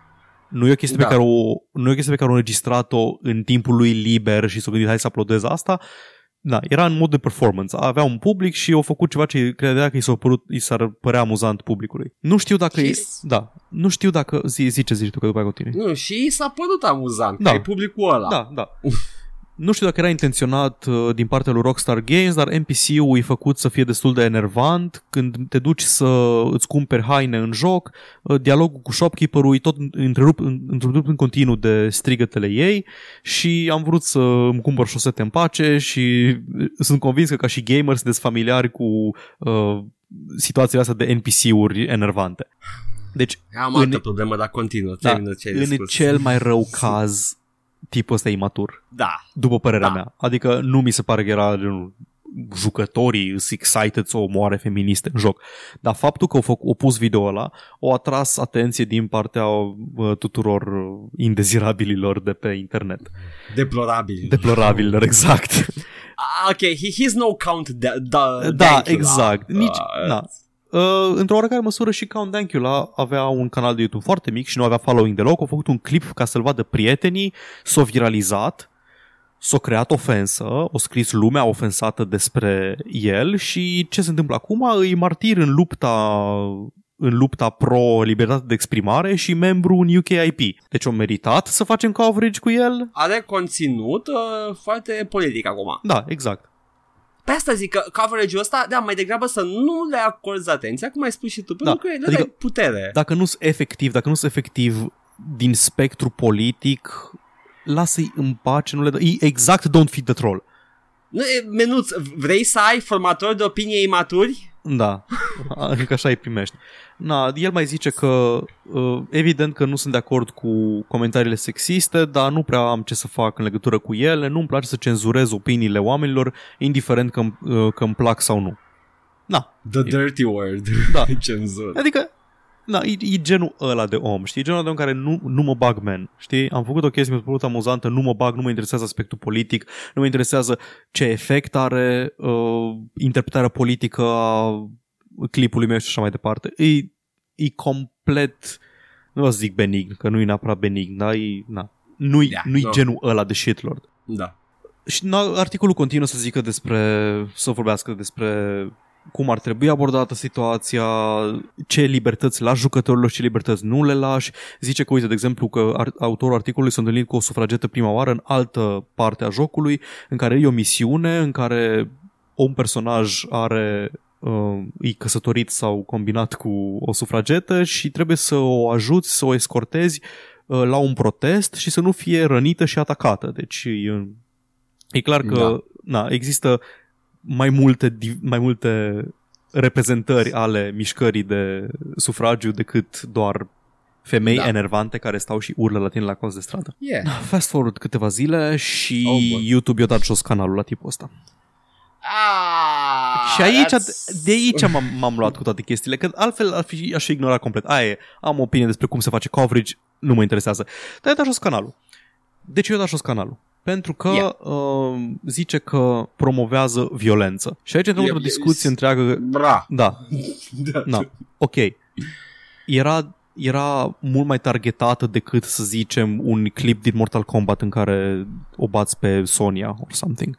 nu e o chestie, da. pe, care o, nu e o chestie pe care o înregistrat-o în timpul lui liber și s-a gândit hai să uploadez asta. Da, era în mod de performance. Avea un public și au făcut ceva ce credea că i, s-a părut, i s-ar părea amuzant publicului. Nu știu dacă e... Da, nu știu dacă... Zi, zi ce zici tu, că după aia continui. Nu, și i s-a părut amuzant, da. că e publicul ăla. Da, da. Nu știu dacă era intenționat uh, din partea lui Rockstar Games, dar NPC-ul e făcut să fie destul de enervant. Când te duci să îți cumperi haine în joc, uh, dialogul cu shopkeeper-ul e tot întrerup, întrerup în continuu de strigătele ei și am vrut să îmi cumpăr șosete în pace și uh, sunt convins că ca și gamer sunt familiari cu uh, situațiile astea de NPC-uri enervante. Deci, Am altă în, problemă, dar continuă. Da, ce în cel mai rău caz, tipul ăsta e imatur. Da. După părerea da. mea. Adică nu mi se pare că era genul jucătorii sunt excited să omoare feministe în joc. Dar faptul că au, făcut, au pus video ăla au atras atenție din partea uh, tuturor indezirabililor de pe internet. Deplorabililor. Deplorabililor, exact. Ah, ok, he, he's no count da, da, da exact. Nici, uh, na. Uh, într-o oarecare măsură și Count Dankula avea un canal de YouTube foarte mic și nu avea following deloc. A făcut un clip ca să-l vadă prietenii, s-a viralizat, s-a creat ofensă, o scris lumea ofensată despre el și ce se întâmplă acum? Îi martir în lupta în lupta pro-libertate de exprimare și membru în UKIP. Deci o meritat să facem coverage cu el. Are conținut uh, foarte politic acum. Da, exact. Pe asta zic că coverage-ul ăsta, da, mai degrabă să nu le acorzi atenția, cum ai spus și tu, pentru da. că le adică, dai putere. Dacă nu sunt efectiv, dacă nu sunt efectiv din spectru politic, lasă-i în pace, nu le dă. Exact don't feed the troll. Nu, menuț, vrei să ai formatori de opinie imaturi? Da, adică așa îi primești. Na, el mai zice că uh, evident că nu sunt de acord cu comentariile sexiste, dar nu prea am ce să fac în legătură cu ele, nu-mi place să cenzurez opiniile oamenilor, indiferent că, uh, că îmi plac sau nu. Na. The dirty word. Da. Cenzură. Adică da, e, e genul ăla de om, știi? Genul de om care nu, nu mă bag, man, știi? Am făcut o chestie, mi-a părut amuzantă, nu mă bag, nu mă interesează aspectul politic, nu mă interesează ce efect are uh, interpretarea politică a clipului meu și așa mai departe. E, e complet, nu vă zic benign, că nu e neapărat benign, dar e, na, nu-i, yeah, nu-i no. genul ăla de shitlord. Da. Și na, articolul continuă să zică despre, să vorbească despre cum ar trebui abordată situația, ce libertăți lași jucătorilor, ce libertăți nu le lași. Zice că, uite, de exemplu, că autorul articolului s-a întâlnit cu o sufragetă prima oară în altă parte a jocului, în care e o misiune, în care un personaj are uh, e căsătorit sau combinat cu o sufragetă și trebuie să o ajuți, să o escortezi uh, la un protest și să nu fie rănită și atacată. Deci e, e clar că da. na, există mai multe, mai multe reprezentări ale mișcării de sufragiu decât doar femei da. enervante care stau și urlă la tine la colț de stradă. Yeah. Fast forward câteva zile și oh, YouTube i-a dat jos canalul la tipul ăsta. Ah, și aici, that's... de aici m-am, m-am luat cu toate chestiile, că altfel ar fi, aș fi ignorat complet. Aia e, am opinie despre cum se face coverage, nu mă interesează. Dar i-a dat jos canalul. De ce i-a dat jos canalul? Pentru că Yeah. uh, zice că promovează violență. Și aici intrăm E- într-o e- discuție întreagă. Bra. Da, Da. da, ok. Era, era mult mai targetată decât, să zicem, un clip din Mortal Kombat în care o bați pe Sonia or something.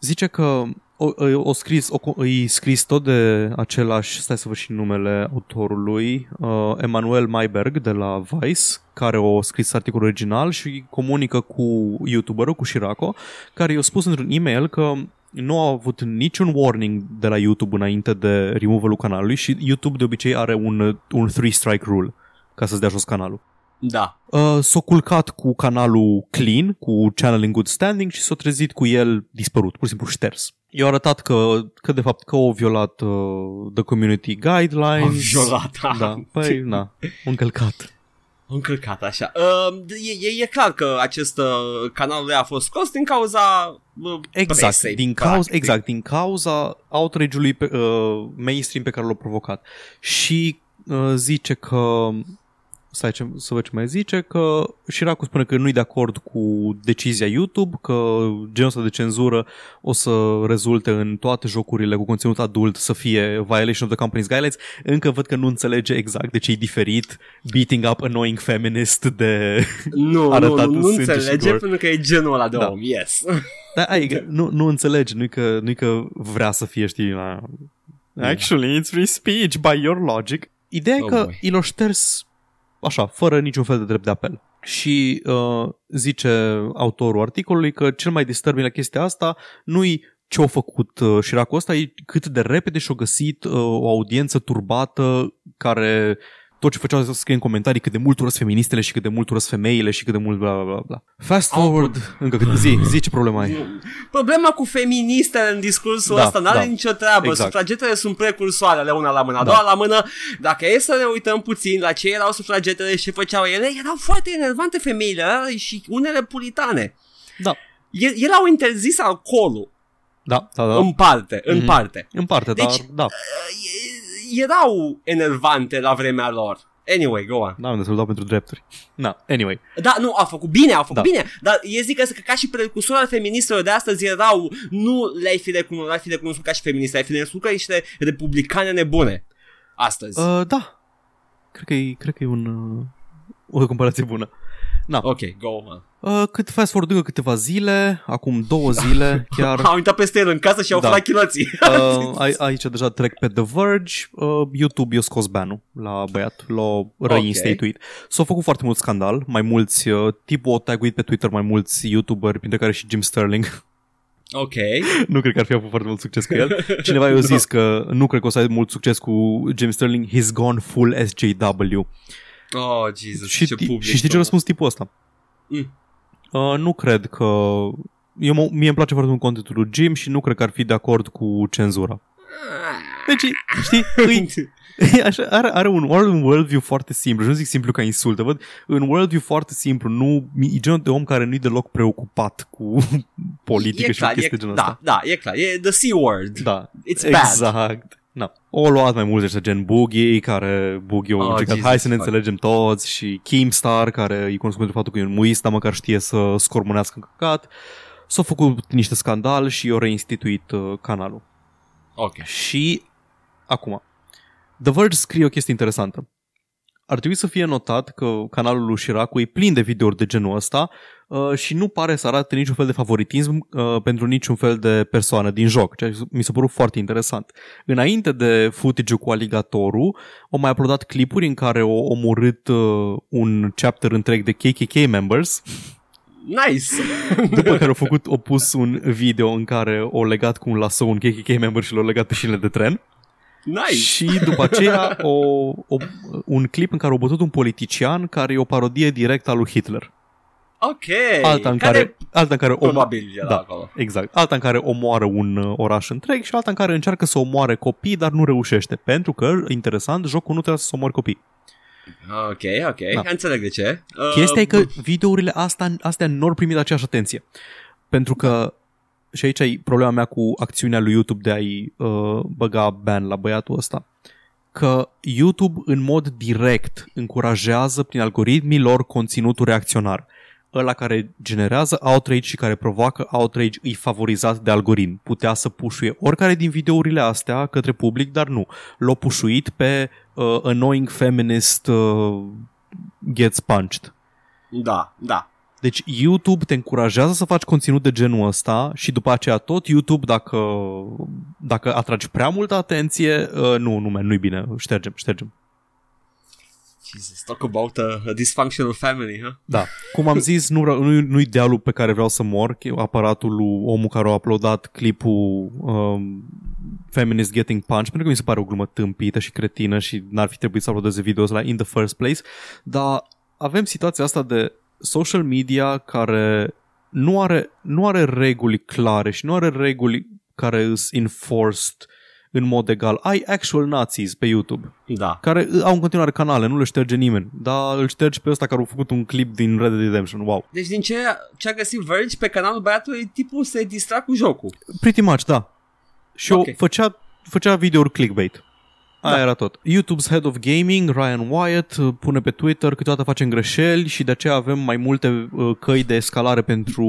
Zice că o, o scris, o, îi scris tot de același, stai să văd și numele autorului, uh, Emanuel Mayberg de la Vice, care a scris articolul original și comunică cu youtuberul, cu Shirako, care i-a spus într-un e-mail că nu a avut niciun warning de la YouTube înainte de removal-ul canalului și YouTube de obicei are un, un three strike rule ca să-ți dea jos canalul. Da. Uh, s-a culcat cu canalul clean, cu channel in good standing și s-a trezit cu el dispărut, pur și simplu șters. I-a arătat că, că de fapt că au violat uh, the community guidelines. Am violat. Da, păi, na, au încălcat. Am încălcat așa. Uh, e, e, e clar că acest uh, canal lui a fost scos din cauza uh, Exact, presei, din cauza, practic. exact, din cauza outrage-ului pe, uh, mainstream pe care l-a provocat. Și uh, zice că stai ce, să văd ce mai zice, că Shiraku spune că nu-i de acord cu decizia YouTube, că genul ăsta de cenzură o să rezulte în toate jocurile cu conținut adult să fie violation of the company's guidelines. Încă văd că nu înțelege exact de ce e diferit beating up annoying feminist de... Nu, nu, arătat nu, în nu sânge și înțelege gore. pentru că e genul ăla de Da. om, yes. Dar ai, nu, nu înțelege, nu-i că, nu-i că vrea să fie, știi, la... Actually, it's free speech by your logic. Ideea e Oh că boy. i l șters așa, fără niciun fel de drept de apel. Și uh, zice autorul articolului că cel mai disturbing la chestia asta nu-i ce a făcut uh, Shiraku ăsta, e cât de repede și-a găsit uh, o audiență turbată care tot ce făceau să scrie în comentarii cât de mult urăsc feministele și cât de mult urăsc femeile și cât de mult bla bla bla bla. Fast Au forward, încă câte zi, zi ce problema ai. Problema cu feministele în discursul Da, ăsta n-are da. nicio treabă. Exact. Sufragetele sunt precursoarele una la mână, a Da. doua la mână. Dacă e să ne uităm puțin la ce erau sufragetele și ce făceau ele, erau foarte enervante femeile ăla și unele puritane. Da, E- Ele au interzis alcoolul da, da, da. în parte, în Mhm. parte. În parte, Deci- dar da, E- Erau enervante la vremea lor. Anyway, go on. da, unde să-l dau pentru drepturi. Na, anyway. Da, nu, au făcut bine, au făcut Da. bine, dar eu zic că, că ca și precursorii feministelor de astăzi erau, nu le-ai fi recunoscut, le-ai fi recunoscut ca și feministe, ai fi recunoscut ca niște republicane nebune. Astăzi. Uh, da, cred că e, cred că e un, uh, o comparație bună. Na, ok, go on. uh, cât fast forward încă câteva zile, acum două zile chiar, Au intrat peste el în casă și au Da. furat chiloții. uh, ai- aici deja trec pe The Verge, uh, YouTube i-a scos banul la băiat, l-a reinstituit. S-a făcut foarte mult scandal, mai mulți, uh, tipul a taguit pe Twitter mai mulți YouTuberi, printre care și Jim Sterling. ok. nu cred că ar fi avut foarte mult succes cu el. Cineva i-a zis că nu cred că o să ai mult succes cu Jim Sterling, he's gone full SJW. Oh, Jesus, Și, ce ti- public. și știi ce a răspuns tipul ăsta? Mm. Uh, nu cred că... Eu, mă- mie îmi place foarte mult contentul lui Jim și nu cred că ar fi de acord cu cenzura. Deci, știi, îi, așa, are, are, un, are un worldview foarte simplu. Și nu zic simplu ca insultă, văd, în worldview foarte simplu, nu, e genul de om care nu e deloc preocupat cu politică e și clar, chestii e, genul da, ăsta. da, e clar, e the C-word. Da, It's bad. exact. Na. O luat mai mulți ăștia gen Boogie, care Boogie a Oh, încercat, Jesus hai să ne fuck. înțelegem toți, și Keemstar, care e cunoscut pentru faptul că e un muist, dar măcar știe să scormonească în căcat. S-au făcut niște scandal și i-au reinstituit uh, canalul. Ok. Și acum, The Verge scrie o chestie interesantă. Ar trebui să fie notat că canalul lui Shiraku e plin de videouri de genul ăsta uh, și nu pare să arate niciun fel de favoritism uh, pentru niciun fel de persoană din joc, ceea ce mi s-a părut foarte interesant. Înainte de footage cu aligatorul, au mai uploadat clipuri în care au omorât uh, un chapter întreg de KKK members, Nice. după care au făcut, au pus un video în care au legat cu un lasso un KKK member și l-au legat pe șinele de tren. nice. Și după aceea o, o, un clip în care au bătut un politician care e o parodie directă a lui Hitler. Ok. Alta în care, alta în care om, probabil era da. acolo. Exact. Alta în care omoară un uh, oraș întreg și alta în care încearcă să omoare copii, dar nu reușește. Pentru că, interesant, jocul nu trebuie să omoare copii. Ok, ok. Da. Înțeleg de ce. Uh, Chestia e că videourile astea, astea nu au primit aceeași atenție. Pentru că, și aici e problema mea cu acțiunea lui YouTube de a-i uh, băga ban la băiatul ăsta, că YouTube în mod direct încurajează prin algoritmii lor conținutul reacționar. Ăla care generează outrage și care provoacă outrage îi favorizat de algoritm. Putea să pușuie oricare din videourile astea către public, dar nu. L-a pușuit pe uh, annoying feminist uh, gets punched. Da, da. Deci YouTube te încurajează să faci conținut de genul ăsta și după aceea tot YouTube, dacă, dacă atragi prea multă atenție, uh, nu, nu, man, nu-i bine, ștergem, ștergem. Jesus, talk about a, a dysfunctional family, huh? Da. Cum am zis, nu, vreau- nu, nu idealul pe care vreau să mor, că e aparatul lui omul care a uploadat clipul um, Feminist Getting Punch, pentru că mi se pare o glumă tâmpită și cretină și n-ar fi trebuit să uploadeze videoul ăla in the first place, dar avem situația asta de social media care nu are, nu are reguli clare și nu are reguli care sunt enforced în mod egal. Ai actual Nazis pe YouTube Da. care au în continuare canale, nu le șterge nimeni, dar îl ștergi pe ăsta care a făcut un clip din Red Dead Redemption. Wow. Deci din ce, ce a găsit Verge pe canalul băiatului, tipul se distra cu jocul. Pretty much, da. Și Ok. okay. făcea, făcea videouri clickbait. Aia Da. era tot. YouTube's Head of Gaming, Ryan Wyatt, uh, pune pe Twitter câteodată facem greșeli și de aceea avem mai multe uh, căi de escalare pentru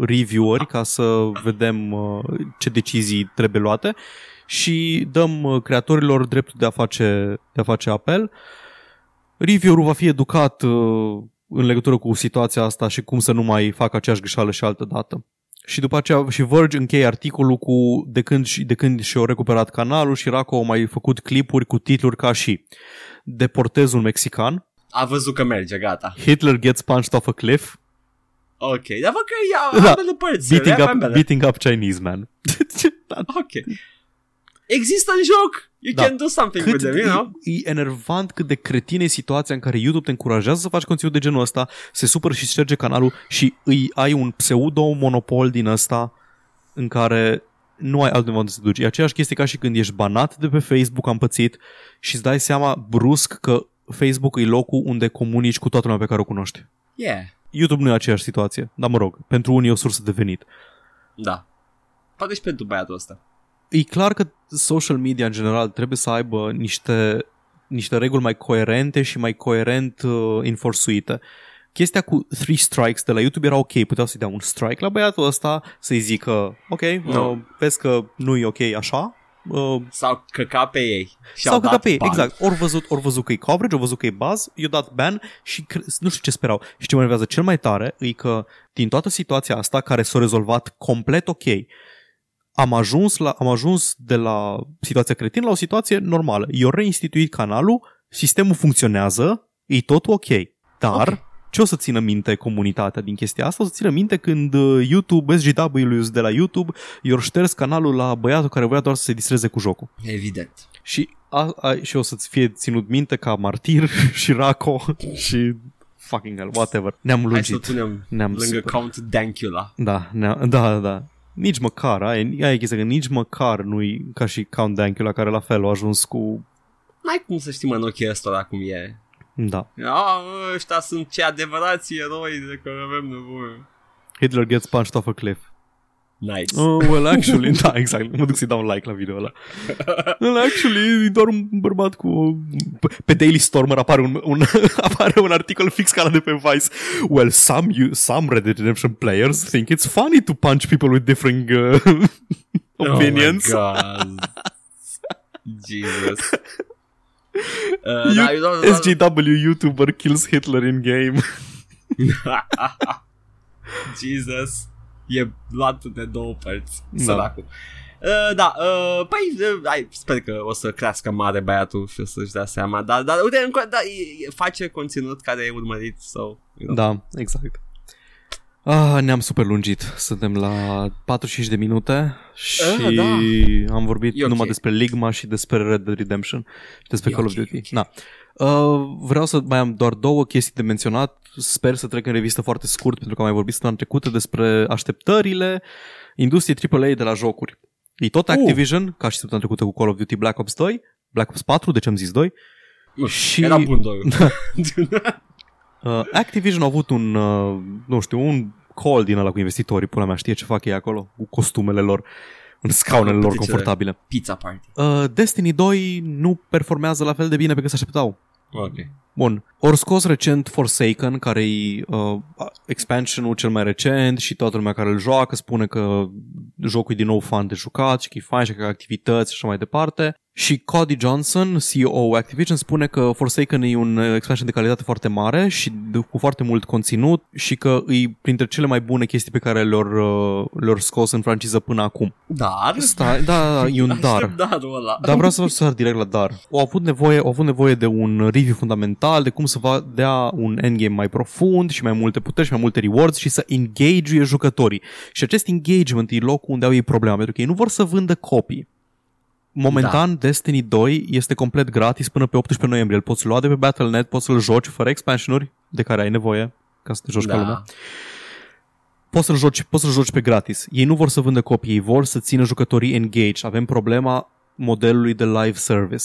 revieweri ca să vedem uh, ce decizii trebuie luate și dăm uh, creatorilor dreptul de a face, de a face apel. Reviewerul va fi educat uh, în legătură cu situația asta și cum să nu mai facă aceeași greșeală și altă dată. Și după aceea și Verge încheie articolul cu de când, și- de când și-au recuperat canalul și Raco a mai făcut clipuri cu titluri ca și Deportez un mexican, A văzut că merge, gata. Hitler gets punched off a cliff, Ok, dar văd că ia Da. ambele părți. beating le up, ambele. beating up Chinese man. Ok. Există în joc. You Da. can do something cât with them, you know? e, e enervant cât de cretin e situația în care YouTube te încurajează să faci conținut de genul ăsta, se supără și șterge canalul și îi ai un pseudo-monopol din ăsta în care nu ai altundeva unde să te duci. E aceeași chestie ca și când ești banat de pe Facebook, am pățit, și îți dai seama brusc că Facebook e locul unde comunici cu toată lumea pe care o cunoști. Yeah. YouTube nu e aceeași situație, dar mă rog, pentru unii e o sursă de venit. Da. Poate și pentru băiatul ăsta. E clar că social media în general trebuie să aibă niște, niște reguli mai coerente și mai coerent uh, enforțuite. Chestia cu three strikes de la YouTube era ok, puteau să-i dea un strike la băiatul ăsta, să-i zică, ok, No. uh, vezi că nu e ok așa, uh, Sau căca pe ei. Și sau au că dat pe ei, ban. exact. Ori văzut, ori văzut că e coverage, ori văzut că e buzz, i-a dat ban și cre- nu știu ce sperau. Și ce mă enervează cel mai tare e că din toată situația asta, care s-a rezolvat complet ok, am ajuns, la, am ajuns de la situația cretină la o situație normală. Eu reinstituit canalul, sistemul funcționează, e tot ok. Dar Ok. ce o să țină minte comunitatea din chestia asta? O să țină minte când uh, YouTube, SGW de la YouTube, i-au șters canalul la băiatul care voia doar să se distreze cu jocul. Evident. Și, a, a, și o să-ți fie ținut minte ca martir și Raco și fucking hell, whatever. Ne-am Hai să-l lungit. punem Ne-am lângă super. Count Dankula. Da, ne da, da, da. Nici măcar, aia, e- aia e chestia, că nici măcar nu-i ca și Count Dankula care la fel a ajuns cu... N-ai cum să știm în ochii ăstora cum e. Da. A, ăștia sunt cei adevărați eroi de care avem nevoie. Hitler gets punched off a cliff. Nice. Oh, well, actually, da, exact. Mă duc să-i dau un like la video ăla. Well, actually, e doar un bărbat cu... Pe- Pe Daily Stormer apare un, un, apare un articol fix ca la de pe Vice. Well, some, you, some Red Dead Redemption players think it's funny to punch people with different uh, opinions. Oh my god. Jesus. Uh, You- da, eu doar, SGW YouTuber kills Hitler in game. Jesus. E luat de două părți. Da. Săracul. Uh, da, uh, păi, uh, ai, sper că o să crească mare băiatul și o să-și dea seama, dar, dar uite, încă, da, e, e, face conținut care e urmărit, so, you know. Da, exact. Ah, ne-am super lungit. Suntem la 45 de minute și Ah, da. am vorbit E ok. numai despre Ligma și despre Red Dead Redemption și despre E Call ok, of Duty. ok. Da. Uh, vreau să mai am doar două chestii de menționat. Sper să trec în revistă foarte scurt pentru că am mai vorbit săptămâna trecută despre așteptările industriei AAA de la jocuri. E tot Uh. Activision, ca și săptămâna trecută cu Call of Duty Black Ops 2, Black Ops 4, de ce am zis 2, Nu, și- Era bun doi. Uh, Activision a avut un, uh, nu știu, un call din ăla cu investitorii, pula mea, știe ce fac ei acolo, cu costumele lor, în scaunele lor Competițiile. confortabile. Pizza Party. Uh, Destiny 2 nu performează la fel de bine pe cât se așteptau. Ok. Bun. Ori scos recent Forsaken, care e uh, expansionul cel mai recent și toată lumea care îl joacă spune că jocul e din nou fan de jucat și că e fain și că activități și așa mai departe. Și Cody Johnson, CEO Activision, spune că Forsaken e un expansion de calitate foarte mare și cu foarte mult conținut și că e printre cele mai bune chestii pe care le-au, uh, le scos în franciză până acum. Dar? Stai, da, e un dar. darul ăla. Dar vreau să vă sar direct la dar. Au avut, nevoie, au avut nevoie de un review fundamental, de cum să va dea un endgame mai profund și mai multe puteri și mai multe rewards și să engage jucătorii. Și acest engagement e locul unde au ei problema, pentru că ei nu vor să vândă copii. Momentan, da. Destiny 2 este complet gratis până pe 18 noiembrie. Îl poți lua de pe Battle.net, poți să-l joci fără expansionuri de care ai nevoie ca să te joci da. ca lumea. Poți să-l, joci, poți să-l joci pe gratis. Ei nu vor să vândă copii, ei vor să țină jucătorii engaged. Avem problema modelului de live service.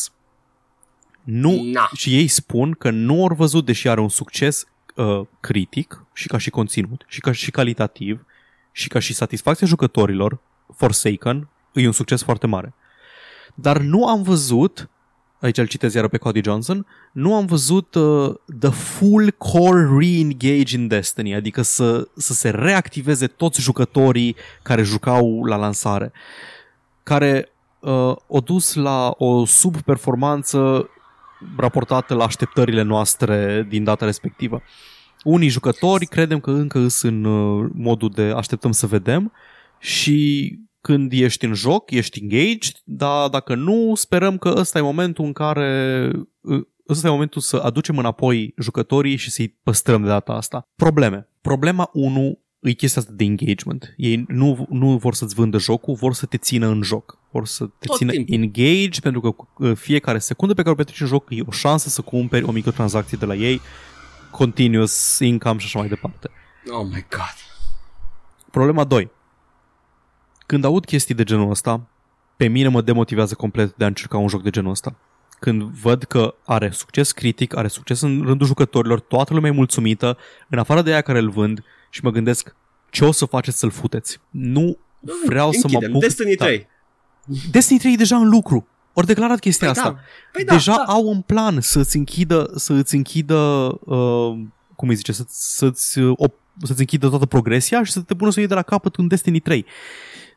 Nu, Na. și ei spun că nu au văzut, deși are un succes uh, critic și ca și conținut, și ca și calitativ, și ca și satisfacția jucătorilor, Forsaken e un succes foarte mare. Dar nu am văzut, aici îl citez iară pe Cody Johnson, nu am văzut uh, the full core re-engage in Destiny, adică să, să se reactiveze toți jucătorii care jucau la lansare, care uh, o dus la o subperformanță raportată la așteptările noastre din data respectivă. Unii jucători credem că încă sunt în uh, modul de așteptăm să vedem și când ești în joc, ești engaged, dar dacă nu, sperăm că ăsta e momentul în care uh, ăsta e momentul să aducem înapoi jucătorii și să-i păstrăm de data asta. Probleme. Problema 1 e chestia asta de engagement. Ei nu, nu vor să-ți vândă jocul, vor să te țină în joc. Vor să te Tot țină timpul. engaged pentru că uh, fiecare secundă pe care o petreci în joc e o șansă să cumperi o mică tranzacție de la ei, continuous income și așa mai departe. Oh my god. Problema 2. Când aud chestii de genul ăsta, pe mine mă demotivează complet de a încerca un joc de genul ăsta. Când văd că are succes critic, are succes în rândul jucătorilor, toată lumea e mulțumită, în afară de aia care îl vând și mă gândesc ce o să faceți să-l futeți. Nu vreau să mă Închidem. apuc... Destiny Da. 3. Destiny 3 e deja în lucru. Ori declarat chestia Păi asta. da. Păi da, deja da. au un plan să-ți închidă, să-ți închidă uh, cum îi zice, să, să-ți, uh, op- să-ți închidă toată progresia și să te pună să o iei de la capăt în Destiny 3.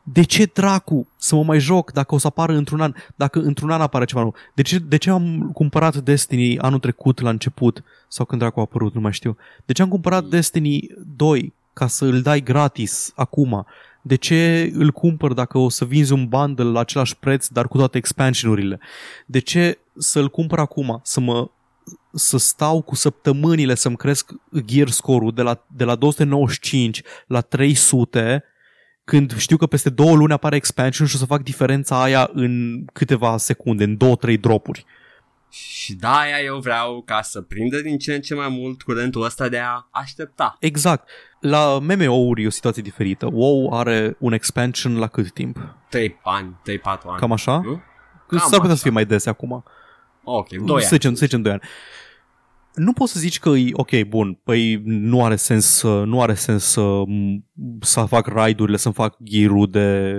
De ce dracu să mă mai joc dacă o să apară într-un an, dacă într-un an apare ceva nou? De ce, de ce am cumpărat Destiny anul trecut la început sau când dracu a apărut, nu mai știu. De ce am cumpărat Destiny 2 ca să îl dai gratis acum? De ce îl cumpăr dacă o să vinzi un bundle la același preț, dar cu toate expansionurile? De ce să-l cumpăr acum? Să mă să stau cu săptămânile să-mi cresc gear score-ul de la, de la 295 la 300 când știu că peste două luni apare expansion și o să fac diferența aia în câteva secunde, în două, trei dropuri. Și de aia eu vreau ca să prindă din ce în ce mai mult curentul ăsta de a aștepta. Exact. La MMO-uri e o situație diferită. WoW are un expansion la cât timp? 3 ani, 3-4 ani. Cam așa? Nu? S-ar Cam putea așa. să fie mai dese acum. Ok, 2 să ani. zicem, să zicem 2 ani. Nu poți să zici că e ok, bun, păi nu are sens să, nu are sens să, să fac raidurile, să-mi fac gear de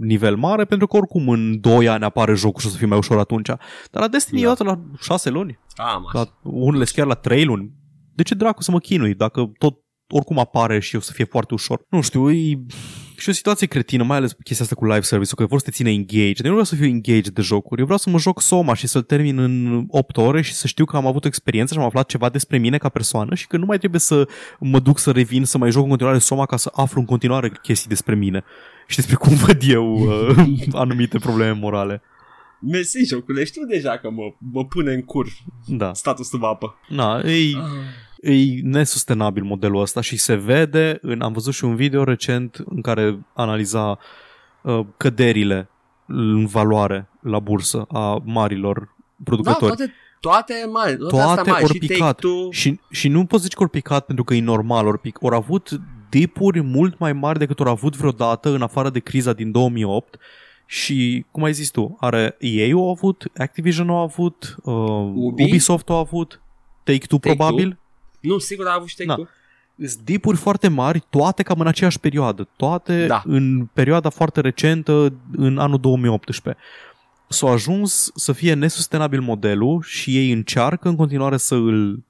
nivel mare, pentru că oricum în 2 ani apare jocul și o să fie mai ușor atunci. Dar la Destiny Da. da. e la 6 luni, Cam așa. la unele sunt chiar la 3 luni. De ce dracu să mă chinui dacă tot oricum apare și o să fie foarte ușor? Nu știu, e și o situație cretină, mai ales chestia asta cu live service-ul, că vor să te ține engaged. Eu nu vreau să fiu engaged de jocuri, eu vreau să mă joc Soma și să-l termin în 8 ore și să știu că am avut o experiență și am aflat ceva despre mine ca persoană și că nu mai trebuie să mă duc să revin, să mai joc în continuare Soma ca să aflu în continuare chestii despre mine și despre cum văd eu uh, anumite probleme morale. Mersi, jocule, știu deja că mă, mă pune în cur Da. statul sub apă. Na, e, e nesustenabil modelul ăsta și se vede, în, am văzut și un video recent în care analiza uh, căderile în valoare la bursă a marilor Da, producători. toate, toate mari, toate, Toate astea mari. ori și picat. Take-Two, Și, și nu poți zici că ori picat pentru că e normal ori pic. Ori avut dipuri mult mai mari decât ori avut vreodată în afară de criza din 2008 și, cum ai zis tu, are EA au avut, Activision au avut, uh, Ubi? Ubisoft au avut, Take-Two Take-Two? probabil. Nu, sigur a avut și Take-Two. Sunt dipuri foarte mari, toate cam în aceeași perioadă, toate Da. în perioada foarte recentă, în anul 2018. s-a ajuns să fie nesustenabil modelul și ei încearcă în continuare să îl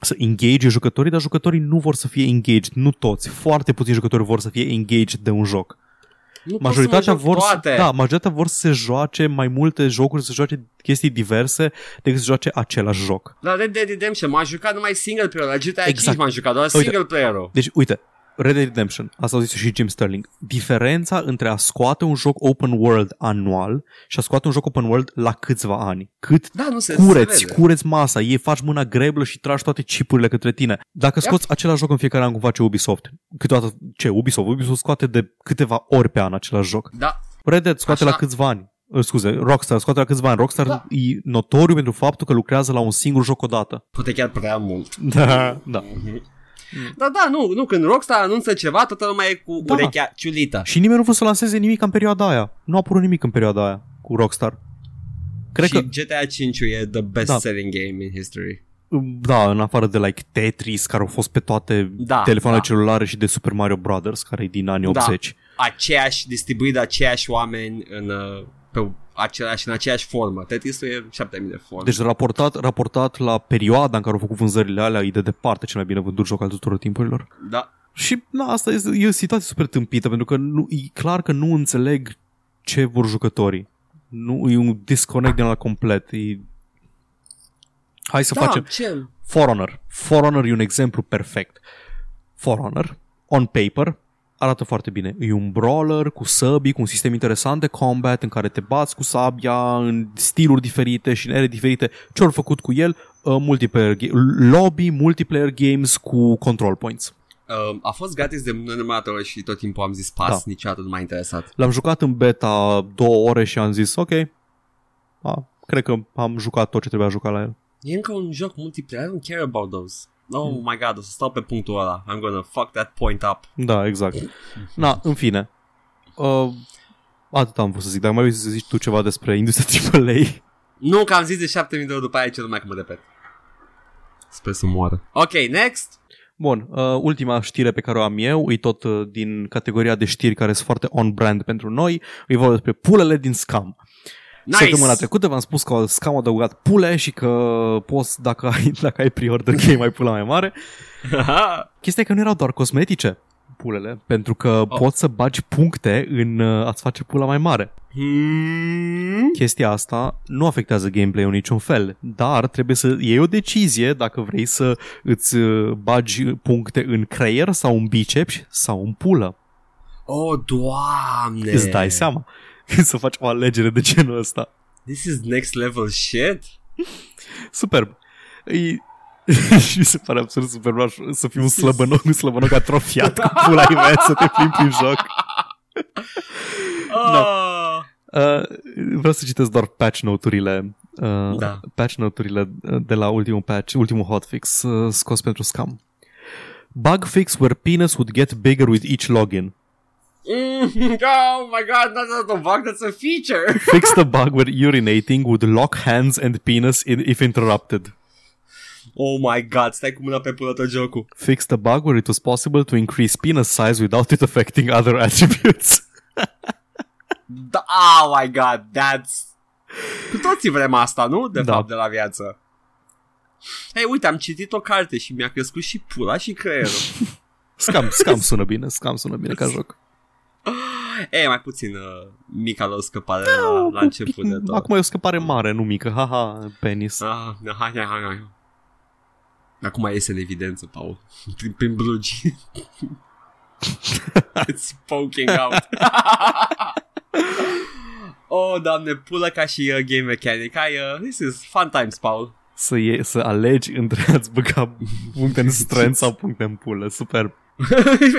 să engage jucătorii, dar jucătorii nu vor să fie engaged, nu toți. Foarte puțini jucători vor să fie engaged de un joc. Nu pot Majoritatea să mă joc vor, să, toate. da, majoritatea vor să se joace mai multe jocuri, să se joace chestii diverse decât să joace același joc. La Red Dead Redemption m-am jucat numai single player, la GTA exact. 5 Exact. m-am jucat doar Uite. single player-ul. Deci, uite, Red Dead Redemption, asta au zis și Jim Sterling, diferența între a scoate un joc open world anual și a scoate un joc open world la câțiva ani. Cât Da, nu se cureți, se vede. cureți masa, ei faci mâna greblă și tragi toate chipurile către tine. Dacă Yep. scoți același joc în fiecare an cum face Ubisoft, câteodată, ce, Ubisoft? Ubisoft scoate de câteva ori pe an același joc. Da, Red Dead scoate Așa. la câțiva ani. Uh, Scuze, Rockstar scoate la câțiva ani. Rockstar Da. e notoriu pentru faptul că lucrează la un singur joc odată. poate chiar prea mult. Da, da. Da, da, nu, nu, când Rockstar anunță ceva, toată lumea e cu Da. urechea ciulită. Și nimeni nu vrea să lanseze nimic în perioada aia. Nu a apărut nimic în perioada aia cu Rockstar. Cred și că, GTA 5 e the best-selling game in history. da, în afară de like Tetris, care au fost pe toate Da, telefoanele da. celulare și de Super Mario Brothers, care e din anii Da. 80. Aceeași, distribuit de aceiași oameni în, uh, pe același, în aceeași formă. Tetris-ul e 7000 de forme. Deci raportat, raportat la perioada în care au făcut vânzările alea, e de departe cel mai bine vândut joc al tuturor timpurilor. Da. Și na, asta este, e o situație super tâmpită, pentru că nu, e clar că nu înțeleg ce vor jucătorii. Nu, e un disconnect din la complet. E... Hai să da, facem ce? For Honor. For Honor e un exemplu perfect. For Honor, on paper, arată foarte bine. E un brawler cu săbii, cu un sistem interesant de combat în care te bați cu sabia în stiluri diferite și în ere diferite. Ce au făcut cu el? Uh, multiplayer ga- lobby, multiplayer games cu control points. Uh, a fost gratis de nenumărate ori și tot timpul am zis pas, Da. niciodată nu m-a interesat. L-am jucat în beta două ore și am zis ok, a, cred că am jucat tot ce trebuia juca la el. E încă un joc multiplayer, I don't care about those. Oh my god, o să stau pe punctul ăla. I'm gonna fuck that point up. Da, exact. Na, în fine. Uh, atât am vrut să zic, dar mai vrei să zici tu ceva despre industria AAA? Nu, că am zis de 7000 de euro după aia ce lumea că mă repet. Sper să moară. Ok, next. Bun, uh, ultima știre pe care o am eu e tot uh, din categoria de știri care sunt foarte on-brand pentru noi. E vorba despre pulele din Scam. Nice. Săptămâna trecută v-am spus că Scam a adăugat pule și că poți, dacă ai, dacă ai pre-order game, mai pula mai mare. Chestia e că nu erau doar cosmetice pulele, pentru că oh. poți să bagi puncte în uh, a-ți face pula mai mare. hmm? Chestia asta nu afectează gameplay-ul în niciun fel, dar trebuie să iei o decizie dacă vrei să îți uh, bagi puncte în creier sau în biceps sau în pulă. Oh, doamne. Îți dai seama când să faci o alegere de genul ăsta. This is next level shit. Superb. E... și mi se pare absolut superb aș- să fii un slăbănoc, un slăbănoc atrofiat cu pula imensă să te plimbi prin joc. Oh. Uh, vreau să citesc doar patch note-urile uh, Da. patch note-urile uh, de la ultimul patch, ultimul hotfix uh, scos pentru scam. Bug fix where penis would get bigger with each login. Mm, oh my god, that's not a bug, that's a feature. Fix the bug where urinating would lock hands and penis in, if interrupted. Oh my god, stai cu mâna pe pulă tot jocul. Fix the bug where it was possible to increase penis size without it affecting other attributes. Da, oh my god, that's... Cu toții vrem asta, nu? De Da. fapt, de la viață. Hei, uite, am citit o carte și mi-a crescut și pula și creierul. Scam, scam sună bine, scam sună bine ca joc. e, mai puțin uh, mica la o scăpare la, la început de tot. Acum e o scăpare mare, nu mică. Haha, penis. Ah, hai, hai, hai, hai. Acum iese în evidență, Paul. Prin, prin blugi. It's poking out. oh, doamne, pulă ca și uh, game mechanic. Ai, uh, this is fun times, Paul. Să, ie, să alegi între a-ți băga puncte în strength sau puncte în pulă. Superb.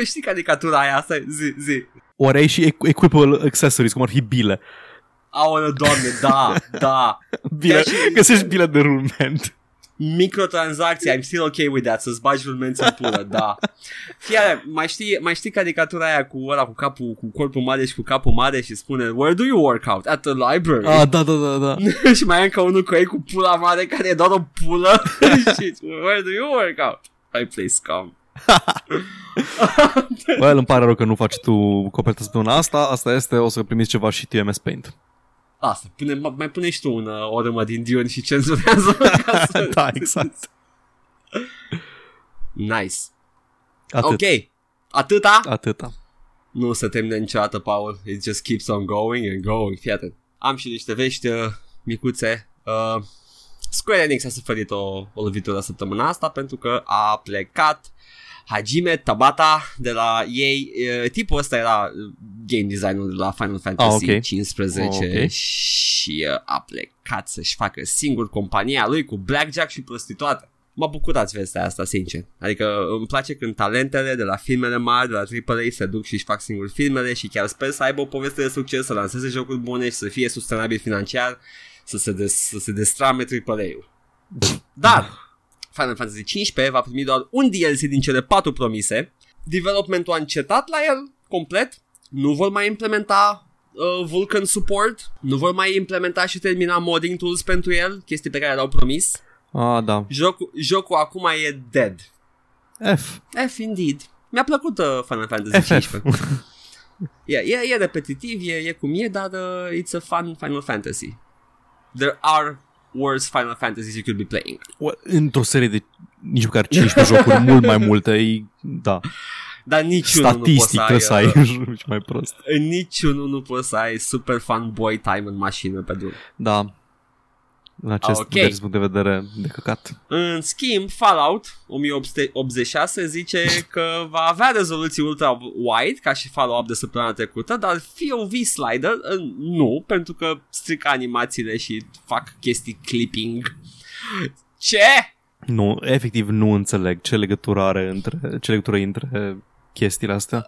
Știi caricatura aia asta? Zi, zi. Ori ai și equ- equipable accessories, cum ar fi bile. Aoleu, doamne, da, da. bile Chiar și- găsești bile de rulment. Microtransacții, I'm still okay with that, să-ți bagi rulmenți în pulă, da. Fiare, mai știi, mai știi caricatura aia cu ăla cu capul, cu corpul mare și cu capul mare și spune Where do you work out? At the library. Ah, da, da, da, da. și mai e încă unul cu ei cu pula mare care e doar o pulă și Where do you work out? I play scum. Bă, îmi pare rău că nu faci tu coperta săptămâna asta. Asta este, o să primiți ceva și TMS Paint. Asta, pune, mai pune și tu un, uh, o râmă din Dune și cenzurează ca să... da, exact. Nice. Atât. Ok. Atâta? Atâta. Nu se termine niciodată, Paul. It just keeps on going and going. Fii atent. Am și niște vești uh, micuțe. Uh, Square Enix a suferit o, o lovitură săptămâna asta pentru că a plecat Hajime Tabata de la ei. Uh, tipul ăsta era game designer de la Final Fantasy Ah, ok. 15 Oh, ok. și uh, a plecat să-și facă singur compania lui cu blackjack și prostituate. M-a bucurat vestea asta, sincer. Adică îmi place când talentele de la filmele mari, de la AAA se duc și își fac singur filmele și chiar sper să aibă o poveste de succes, să lanseze jocuri bune și să fie sustenabil financiar, să se, des, să se destrame AAA-ul. Dar Final Fantasy 15 va primi doar un DLC din cele patru promise. Developmentul a încetat la el complet. Nu vor mai implementa uh, Vulcan support. Nu vor mai implementa și termina modding tools pentru el, chestii pe care le-au promis. Ah, da. Jocul, jocul acum e dead. F. F, indeed. Mi-a plăcut uh, Final Fantasy FF. 15. E, e, e repetitiv, e, e cum e, dar uh, it's a fun Final Fantasy. There are worse Final Fantasies you could be playing. Well, Într-o serie de nici măcar 15 jocuri, mult mai multe, e, da. Dar niciunul nu poți Statistic să ai, trebuie să ai uh, și mai prost. în niciunul nu poți să ai super fun boy time în mașină pe drum. Da. În acest Ah, ok. okay. punct de vedere de căcat. În schimb, Fallout 1886 zice că va avea rezoluții ultra-wide ca și follow-up de săptămâna trecută, dar FOV slider uh, nu, pentru că strică animațiile și fac chestii clipping. Ce? Nu, efectiv nu înțeleg ce legătură are între, ce legătură e între chestiile astea.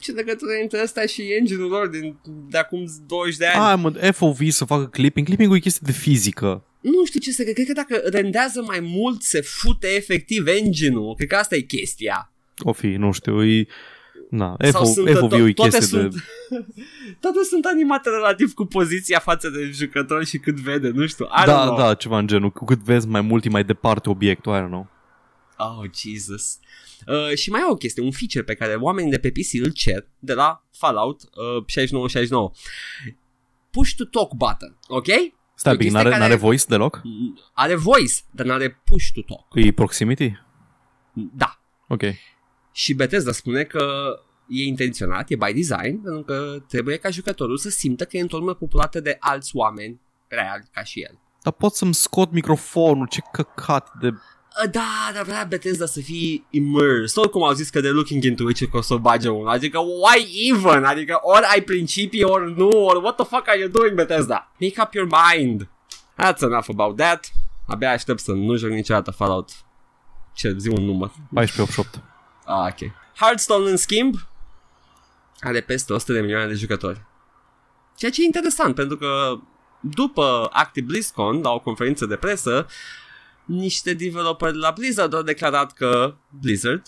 Ce legătură e între ăsta și engine-ul lor din, de acum 20 de ani? Ah, mă, FOV să facă clipping. Clipping-ul e chestie de fizică. Nu știu ce să cred. Cred că dacă rendează mai mult, se fute efectiv engine-ul. Cred că asta e chestia. O fi, nu știu, e... Na, Sau FO, sunt- FOV-ul e to- toate chestie sunt- de... Toate sunt animate relativ cu poziția față de jucător și cât vede, nu știu. I don't Da, know. da, ceva în genul. Cu cât vezi mai mult, e mai departe obiectul, I don't know. Oh, Jesus. Uh, și mai e o chestie, un feature pe care oamenii de pe PC îl cer de la Fallout uh, 6969. Push to talk button, ok? Stai O un pic, chestie n-are, care- n-are voice deloc? Are voice, dar n-are push to talk. E proximity? Da. Ok. Și Bethesda spune că e intenționat, e by design, pentru că trebuie ca jucătorul să simtă că e într-o lume populată de alți oameni reali ca și el. Dar pot să-mi scot microfonul, ce căcat de... Uh, Da, dar vrea Bethesda să fie immersed. Oricum au zis că de looking into it și că o să o bage unul. Adică, why even? Adică, ori ai principii, ori nu, ori what the fuck are you doing, Bethesda? Make up your mind. That's enough about that. Abia aștept să nu joc niciodată Fallout. Ce, zi un număr. 1488. Ah, ok. Hearthstone, în schimb, are peste 100 de milioane de jucători. Ceea ce e interesant, pentru că după Active BlizzCon, la o conferință de presă, niște developeri la Blizzard au declarat că Blizzard,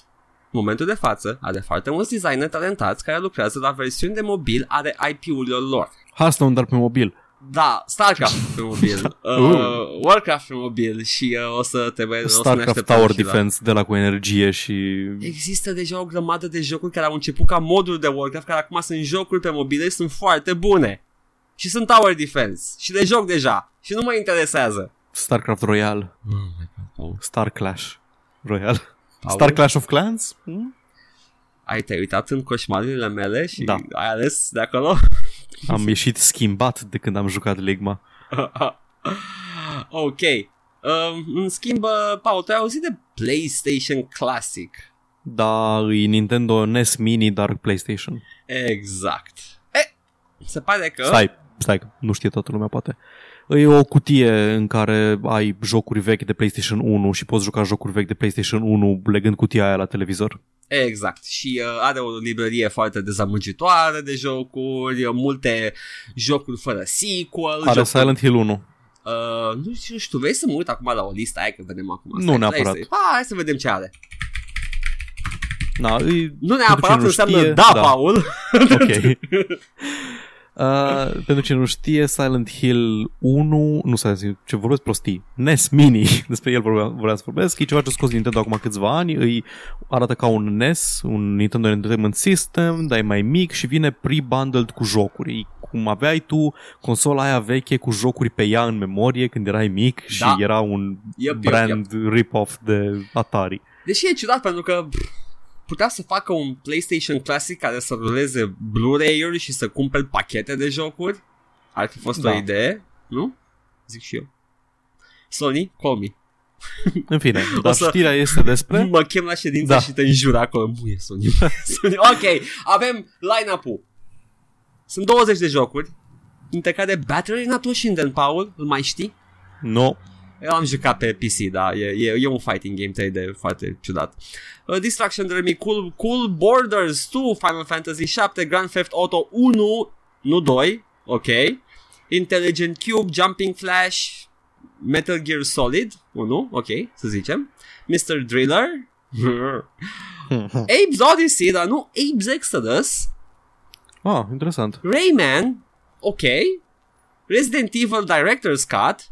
în momentul de față, are foarte mulți designeri talentați care lucrează la versiuni de mobil ale IP-urilor lor. Hearthstone, dar pe mobil. Da, StarCraft pe mobil, uh, Warcraft pe mobil și uh, o să trebuie o să ne StarCraft așteptăm Tower și la- Defense de la cu energie și... Există deja o grămadă de jocuri care au început ca moduri de Warcraft, care acum sunt jocuri pe mobile și sunt foarte bune. Și sunt Tower Defense. Și le joc deja. Și nu mă interesează. StarCraft Royale. Oh my God, Star Clash Royale. Paul? Star Clash of Clans? Hmm? Ai te uitat în coșmarurile mele și Da. ai ales de acolo? Am ieșit schimbat de când am jucat Ligma. ok. Um, în schimb, uh, Paul, tu ai auzit de PlayStation Classic? Da, e Nintendo NES Mini, dar PlayStation. Exact. E, se pare că... Stai, stai, că nu știe toată lumea poate. E o cutie în care ai jocuri vechi de PlayStation 1 și poți juca jocuri vechi de PlayStation 1 legând cutia aia la televizor. Exact. Și uh, are o librerie foarte dezamăgitoare de jocuri, uh, multe jocuri fără sequel. Are jocuri, Silent Hill 1. Uh, nu știu, nu știu, vrei să mă uit acum la o listă aia că vedem acum. Nu Stai, neapărat. Stai, stai. hai să vedem ce are. Na, e, Nu pentru neapărat cine nu înseamnă știe, da, Paul. Ok. Uh, pentru cine nu știe, Silent Hill 1, nu să zic ce vorbesc prostii, NES Mini, despre el vreau, vreau să vorbesc, e ceva ce a scos Nintendo acum câțiva ani, îi arată ca un NES, un Nintendo Entertainment System, dar e mai mic și vine pre-bundled cu jocuri. Cum aveai tu consola aia veche cu jocuri pe ea în memorie când erai mic și Da. era un Yep, yep, brand rip-off de Atari. Deși e ciudat pentru că pff, putea să facă un PlayStation Classic care să ruleze Blu-ray-uri și să cumperi pachete de jocuri. Ar fi fost Da. o idee, nu? Zic și eu. Sony, call me. În fine, dar să- știrea este despre... Mă chem la ședință Da. și te înjur acolo. Muie Sony. Sony. Ok, avem line-up-ul. Sunt 20 de jocuri, dintre care Battery Not Shinden, Paul, îl mai știi? No, Eu am jucat pe PC, da, e, e, e un fighting game 3D foarte ciudat. Uh, Distraction Derby, cool, cool Borders 2, Final Fantasy 7, Grand Theft Auto 1, nu 2, ok. Intelligent Cube, Jumping Flash, Metal Gear Solid 1, ok, să zicem. Mr. Driller, Abe's Odyssey, dar nu Abe's Exodus, ah, interesant. Rayman, ok. Resident Evil Director's Cut,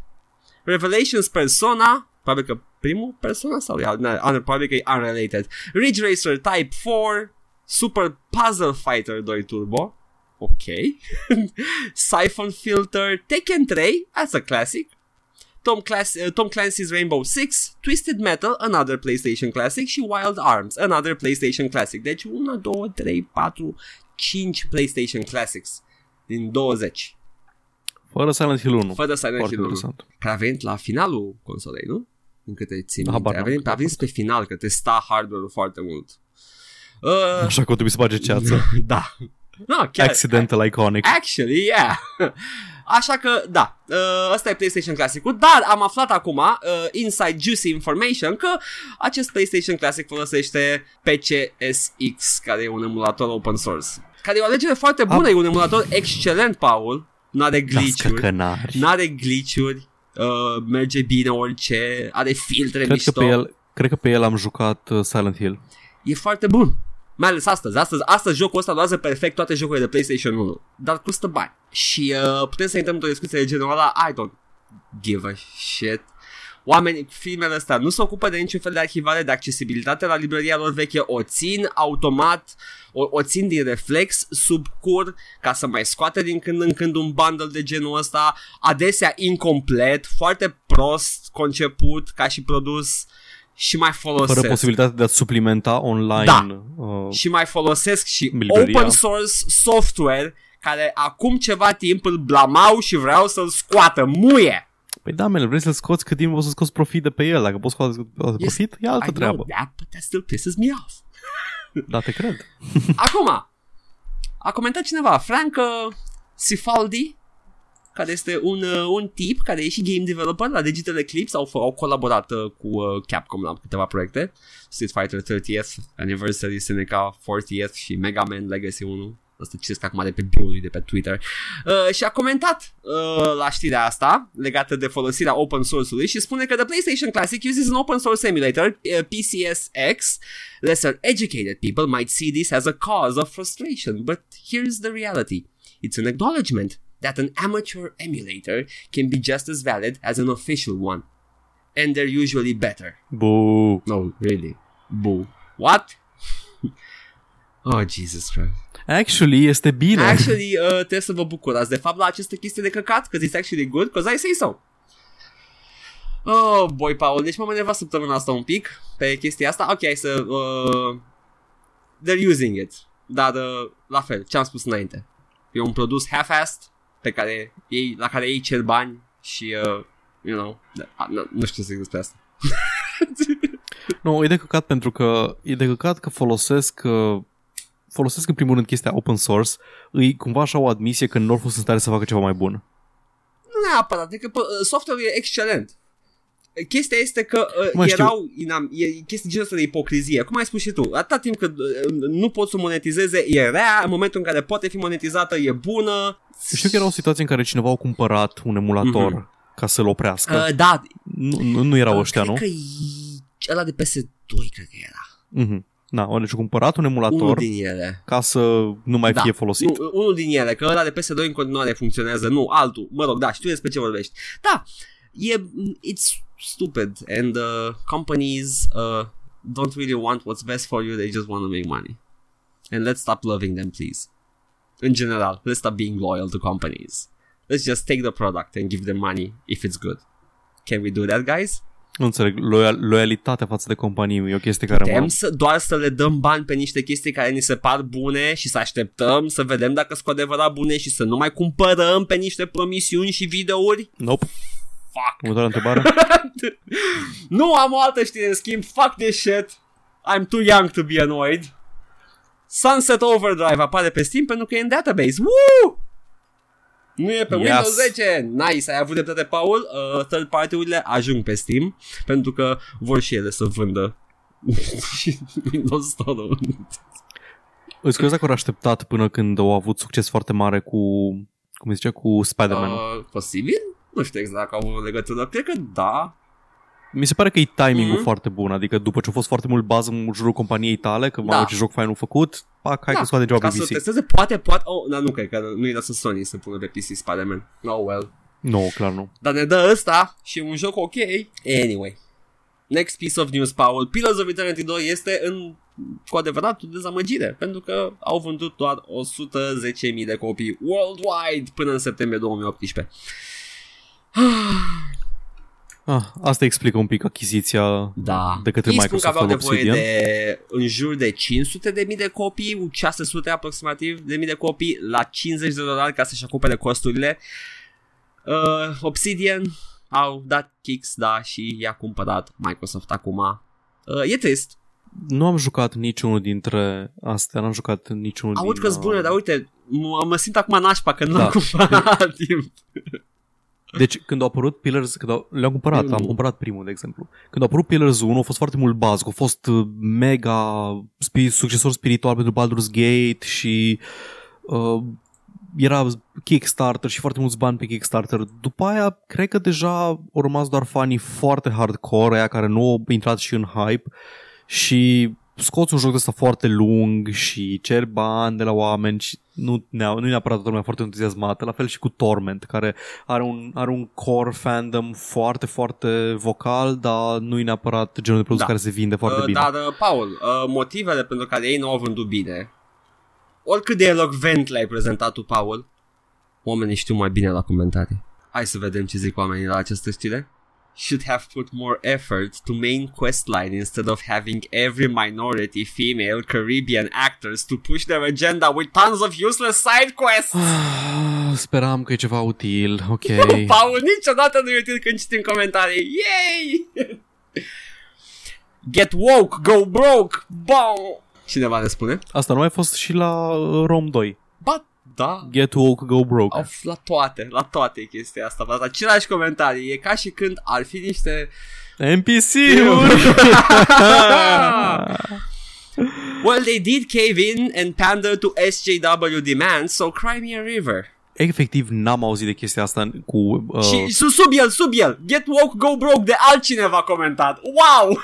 Revelations Persona, probabil că primul Persona sau e na, probabil că e unrelated. Ridge Racer Type 4, Super Puzzle Fighter 2 Turbo, ok. Siphon Filter, Tekken 3, that's a classic. Tom, Class- uh, Tom Clancy's Rainbow Six, Twisted Metal, another PlayStation Classic și Wild Arms, another PlayStation Classic. Deci 1, 2, 3, 4, 5 PlayStation Classics din 20. Fără Silent Hill 1. Fără Silent Foarte Hill 1. interesant. Care a venit la finalul consolei, nu? Din câte țin Habar minte. A n-am venit, când a a venit fost. pe final, că testa hardware-ul foarte mult. Uh, Așa că o trebuie să bage ceață. da. No, chiar, Accidental iconic. Actually, yeah. Așa că, da, uh, ăsta e PlayStation Classic-ul, dar am aflat acum, uh, inside juicy information, că acest PlayStation Classic folosește PCSX, care e un emulator open source. Care e o alegere foarte bună, Ah. e un emulator excelent, Paul, n-are Da, glitch-uri, scăcănari. n-are glitch-uri, uh, merge bine orice, are filtre Cred că, mișto. pe el, cred că pe el am jucat uh, Silent Hill. E foarte bun. Mai ales astăzi. Astăzi, astăzi jocul ăsta luează perfect toate jocurile de PlayStation 1. Dar costă bani. Și uh, putem să intrăm într-o discuție generală. I don't give a shit. Oamenii, filmele astea nu se ocupă de niciun fel de arhivare, de accesibilitate la librăria lor veche, o țin automat, o, o țin din reflex, sub cur, ca să mai scoate din când în când un bundle de genul ăsta, adesea incomplet, foarte prost conceput ca și produs și mai folosesc Fără posibilitatea de a suplimenta online. Da. Uh, și mai folosesc și Librăria. open source software care acum ceva timp îl blamau și vreau să-l scoată. Muie! Păi da, mele, vrei să-l scoți cât timp o să scoți profit de pe el. Dacă poți scoate scoate Yes, profit, e altă I treabă. know that, but that still pisses me off. Da, te cred. Acum, a comentat cineva, Frank uh, Sifaldi, care este un, uh, un tip care e și game developer la Digital Eclipse, au, f- au colaborat uh, cu uh, Capcom la câteva proiecte, Street Fighter 30th Anniversary, Seneca 40th și Mega Man Legacy 1. Asta citesc acum de pe bio de pe Twitter. Uh, și a comentat uh, la știrea asta legată de folosirea open source-ului și spune că the PlayStation Classic uses an open source emulator, uh, PCSX. Lesser educated people might see this as a cause of frustration, but here's the reality. It's an acknowledgement that an amateur emulator can be just as valid as an official one. And they're usually better. Bu. No, really. Boo. What? oh, Jesus Christ. Actually, este bine. Actually, uh, trebuie să vă bucurați de fapt la aceste chestii de căcat, că it's actually good, because I say so. Oh, boy, Paul, deci m-am enervat săptămâna asta un pic pe chestia asta. Ok, hai să... Uh, they're using it. Dar, uh, la fel, ce am spus înainte. E un produs half-assed pe care ei, la care ei cer bani și, uh, you know, da, nu, nu știu să zic despre asta. Nu, e de căcat pentru că e de căcat că folosesc uh, folosesc în primul rând chestia open source, îi cumva așa o admisie că nu au fost în stare să facă ceva mai bun. Nu neapărat, adică pă, software-ul e excelent. Chestia este că uh, Mai știu. erau inam, e chestii genul ăsta de ipocrizie. Cum ai spus și tu, atâta timp cât uh, nu poți să monetizeze, e rea, în momentul în care poate fi monetizată, e bună. Știu că era o situație în care cineva a cumpărat un emulator Mhm. ca să-l oprească. Uh, da, Nu, nu, nu erau ăștia, cred nu? că e ăla de PS2, cred că era. Mhm. Na, au deci cumpărat un Unul emulator din ele. ca să nu mai Da. fie folosit. Nu, unul din ele, că ăla de PS2 în continuare funcționează. Nu, altul. Mă rog, da, știu despre ce vorbești. Da, e, it's stupid and uh, companies uh, don't really want what's best for you, they just want to make money. And let's stop loving them, please. In general, let's stop being loyal to companies. Let's just take the product and give them money if it's good. Can we do that, guys? Nu înțeleg, loial, loialitatea față de companii e o chestie care Putem mă... să, doar să le dăm bani pe niște chestii care ni se par bune și să așteptăm să vedem dacă sunt cu adevărat bune și să nu mai cumpărăm pe niște promisiuni și videouri? Nope. Fuck. Următoarea întrebare. nu am o altă știre în schimb. Fuck this shit. I'm too young to be annoyed. Sunset Overdrive apare pe Steam pentru că e în database. Woo! Nu e pe Yes. Windows 10. Nice, ai avut dreptate, Paul. Uh, third party-urile ajung pe Steam pentru că vor și ele să vândă și Windows Store-ul. Îți crezi dacă au așteptat până când au avut succes foarte mare cu, cum zice, cu Spider-Man? Uh. Uh, posibil? Nu știu exact dacă au o legătură. Cred că da. Mi se pare că e timingul Mhm. foarte bun, adică după ce a fost foarte mult bază în jurul companiei tale, că Da. mamă ce joc fain făcut, pac, hai da. că scoate job Ca pe să PC. testeze, poate, poate... Oh, da, nu cred că nu-i lasă Sony să pună pe PC Spider-Man. Oh, well. Nu, no, clar nu. Dar ne dă ăsta și e un joc ok. Anyway. Next piece of news, Paul. Pillars of Eternity 2 este în cu adevărat o dezamăgire, pentru că au vândut doar 110.000 de copii worldwide până în septembrie 2018. Ah, asta explică un pic achiziția Da. de către Ei spun că Microsoft aveau al nevoie Obsidian. de în jur de 500 de mii de copii, 600 aproximativ de mii de copii la 50 de dolari ca să-și acopere costurile. Uh, Obsidian au dat kicks, da, și i-a cumpărat Microsoft acum. Uh, e trist. Nu am jucat niciunul dintre astea, n-am jucat niciunul Aud din... că uh, bune, dar uite, mă, mă simt acum nașpa că nu Da. am cumpărat timp. Deci când au apărut Pillars, când au, le-am cumpărat, Primul. am cumpărat primul, de exemplu. Când a apărut Pillars 1, a fost foarte mult buzz, a fost uh, mega spi- succesor spiritual pentru Baldur's Gate și uh, era Kickstarter și foarte mulți bani pe Kickstarter. După aia, cred că deja au rămas doar fanii foarte hardcore, aia care nu au intrat și în hype și scoți un joc de ăsta foarte lung și cer bani de la oameni și nu, ne- nu e neapărat toată lumea foarte entuziasmată, la fel și cu Torment, care are un, are un core fandom foarte, foarte vocal, dar nu e neapărat genul de produs Da. care se vinde foarte Uh, bine. Dar, uh, Paul, uh, motivele pentru care ei nu au vândut bine, oricât de elocvent le-ai prezentat tu, Paul, oamenii știu mai bine la comentarii. Hai să vedem ce zic oamenii la această știre. Should have put more effort to main questline instead of having every minority female Caribbean actors to push their agenda with tons of useless side quests. Ah, Speram că e ceva util, ok. Paul, niciodată nu e util când citim comentarii. Yay! Get woke, go broke, bong! Cineva ne spune? Asta nu a fost și la uh, Rom 2. Ba, da. Get woke, go broke. Au f- la toate, la toate chestia asta. La același comentarii. E ca și când ar fi niște... NPC-uri! well, they did cave in and pander to SJW demands, so cry me a river. Efectiv, n-am auzit de chestia asta cu... Uh, Și su- sub el, sub el, get woke, go broke, de altcineva comentat. Wow!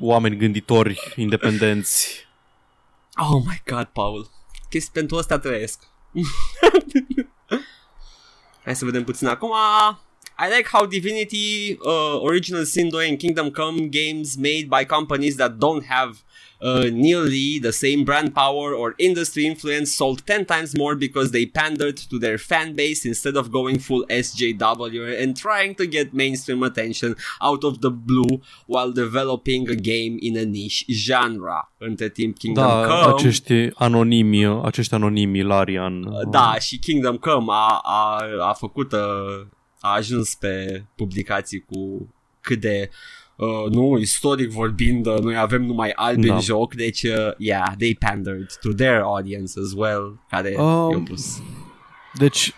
oameni gânditori independenți. Oh my god, Paul. Chestii pentru asta trăiesc. Hai să vedem puțin acum. I like how Divinity, uh, Original Sin 2 and Kingdom Come games made by companies that don't have uh, nearly the same brand power or industry influence sold 10 times more because they pandered to their fan base instead of going full SJW and trying to get mainstream attention out of the blue while developing a game in a niche genre. Între timp Kingdom Da, Come acești anonimi, acești anonimi, Larian. da, și Kingdom Come a, a, a făcut, uh, a ajuns pe publicații cu cât de, uh, nu, istoric vorbind, uh, noi avem numai albi Da. în joc, deci, uh, yeah, they pandered to their audience as well, care Um, i-au pus. Deci,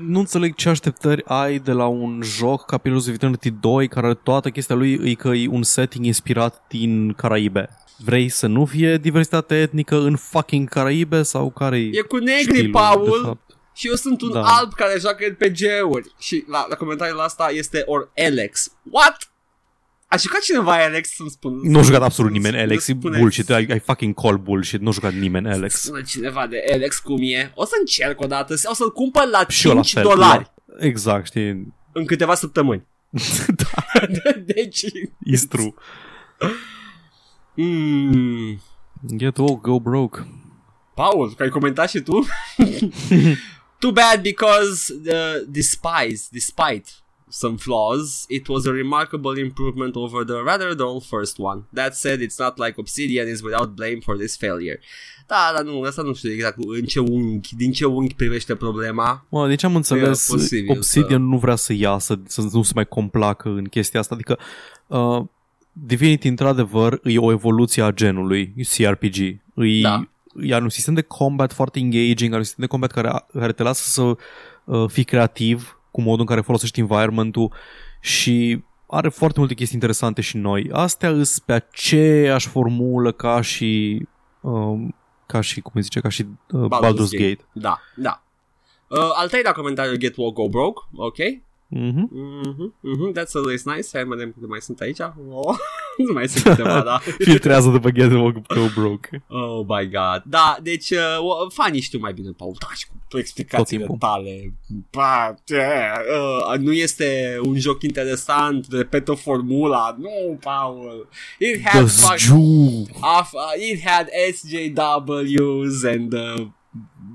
nu înțeleg ce așteptări ai de la un joc ca Pillars of Eternity 2, care toată chestia lui e că e un setting inspirat din Caraibe. Vrei să nu fie diversitate etnică în fucking Caraibe sau care E cu negri, stilul, Paul, de fapt? și eu sunt un Da. alb care joacă RPG-uri. Și la, la comentariul ăsta este or Alex. What? A jucat cineva Alex să-mi spun? Nu a jucat absolut nimeni să- Alex, e spune- bullshit, ai, ai fucking call bullshit, nu a jucat nimeni Alex. Spune cineva de Alex cum e. O să încerc o dată, o să-l cumpăr la Și eu la 5 fel. dolari La- Exact, știi? în câteva săptămâni. da, deci... it's true. Mm, Get woke, go broke. Paul, că ai comentat și tu? Too bad because uh, despite, despite some flaws, it was a remarkable improvement over the rather dull first one. That said, it's not like Obsidian is without blame for this failure. Da, dar nu, asta nu știu exact în ce unghi, din ce unghi privește problema. Mă, deci am înțeles, posibil Obsidian să- nu vrea să iasă, să nu se mai complacă în chestia asta, adică uh, Divinity într-adevăr e o evoluție a genului e CRPG, e, Da. e un sistem de combat foarte engaging, are un sistem de combat care, care te lasă să uh, fii creativ cu modul în care folosești environment-ul și are foarte multe chestii interesante și noi. Astea îs pe aceeași formulă ca și um, ca și, cum îi zice, ca și uh, Baldur's, Gate. Da, da. Uh, al treilea comentariu, Get Woke Go Broke, ok. Mhm. Mhm, mhm, that's always nice. Hai, mă vedem câte mai sunt aici. Oh, nu mai sunt câteva, da. Filtrează după Get Woke Go Broke. Oh my god. Da, deci uh, fanii știu mai bine, Paul, taci cu explicațiile timpul. tale. Ba, ce, uh, nu este un joc interesant, repetă formula. Nu, Paul. It had, The fuck, Jew. of, uh, it had SJWs and uh,